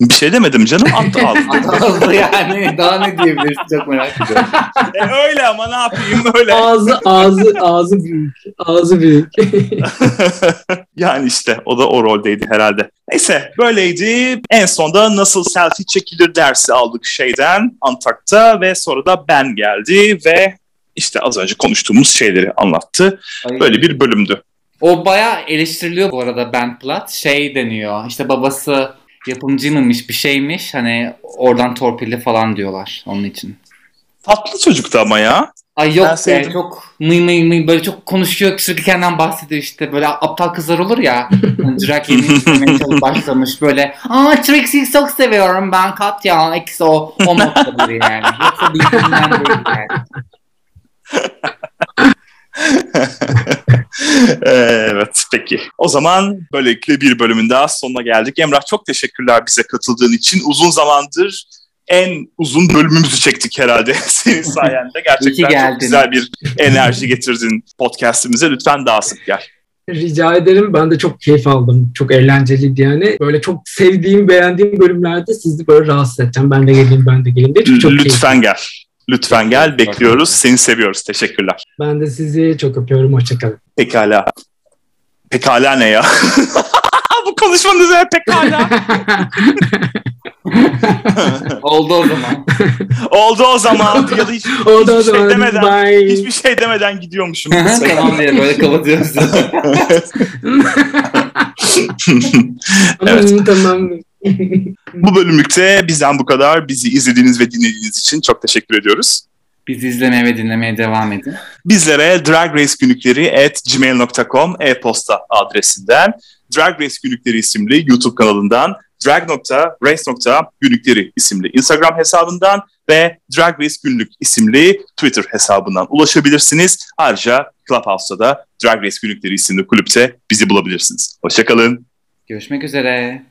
Bir şey demedim canım. Attı ağzına. Azdı yani. Daha ne diyebilirsin çok merak ediyorum. e, öyle ama ne yapayım öyle. Ağzı ağzı ağzı büyük. Ağzı büyük. yani işte o da o roldeydi herhalde. Neyse böyleydi. En sonda nasıl selfie çekilir dersi aldık şeyden Antak'ta ve sonra da ben geldi ve işte az önce konuştuğumuz şeyleri anlattı. Ay. Böyle bir bölümdü. O bayağı eleştiriliyor bu arada Ben Platt. Şey deniyor işte babası yapımcı mıymış bir şeymiş. Hani oradan torpilli falan diyorlar onun için. Tatlı çocuktu ama ya. Ay Ben yok be sevdim. çok mıy mıy mıy böyle çok konuşuyor sürekli kendinden bahsediyor işte böyle aptal kızlar olur ya hani drag yeni başlamış böyle aa Trixie'yi çok seviyorum ben Katya X o o noktadır yani yoksa bildiğinden değil yani. Evet peki. O zaman böylelikle bir bölümün daha sonuna geldik. Emrah çok teşekkürler bize katıldığın için. Uzun zamandır en uzun bölümümüzü çektik herhalde senin sayende. Gerçekten çok güzel bir enerji getirdin podcastimize. Lütfen daha sık gel. Rica ederim. Ben de çok keyif aldım. Çok eğlenceliydi yani. Böyle çok sevdiğim, beğendiğim bölümlerde sizi böyle rahatsız edeceğim. Ben de geleyim, ben de geleyim diye. Çok, çok keyifli. Lütfen gel. Lütfen gel. Bekliyoruz. Seni seviyoruz. Teşekkürler. Ben de sizi çok öpüyorum. Hoşçakalın. Pekala. Pekala ne ya? Bu konuşmanın üzerine pekala. oldu o zaman Oldu o zaman. ya da hiç, O da o hiçbir şey demeden, Bye. hiçbir şey demeden gidiyormuşum. tamam diye böyle kapatıyoruz Evet. Tamam. Bu bölümlükte bizden bu kadar. Bizi izlediğiniz ve dinlediğiniz için çok teşekkür ediyoruz. bizi izlemeye ve dinlemeye devam edin Bizlere Drag Race günlükleri at gmail.com e-posta adresinden, Drag Race günlükleri isimli YouTube kanalından, drag.race.günlükleri isimli Instagram hesabından ve Drag Race günlük isimli Twitter hesabından ulaşabilirsiniz. Ayrıca Clubhouse'da da Drag Race günlükleri isimli kulüpte bizi bulabilirsiniz. Hoşçakalın. görüşmek üzere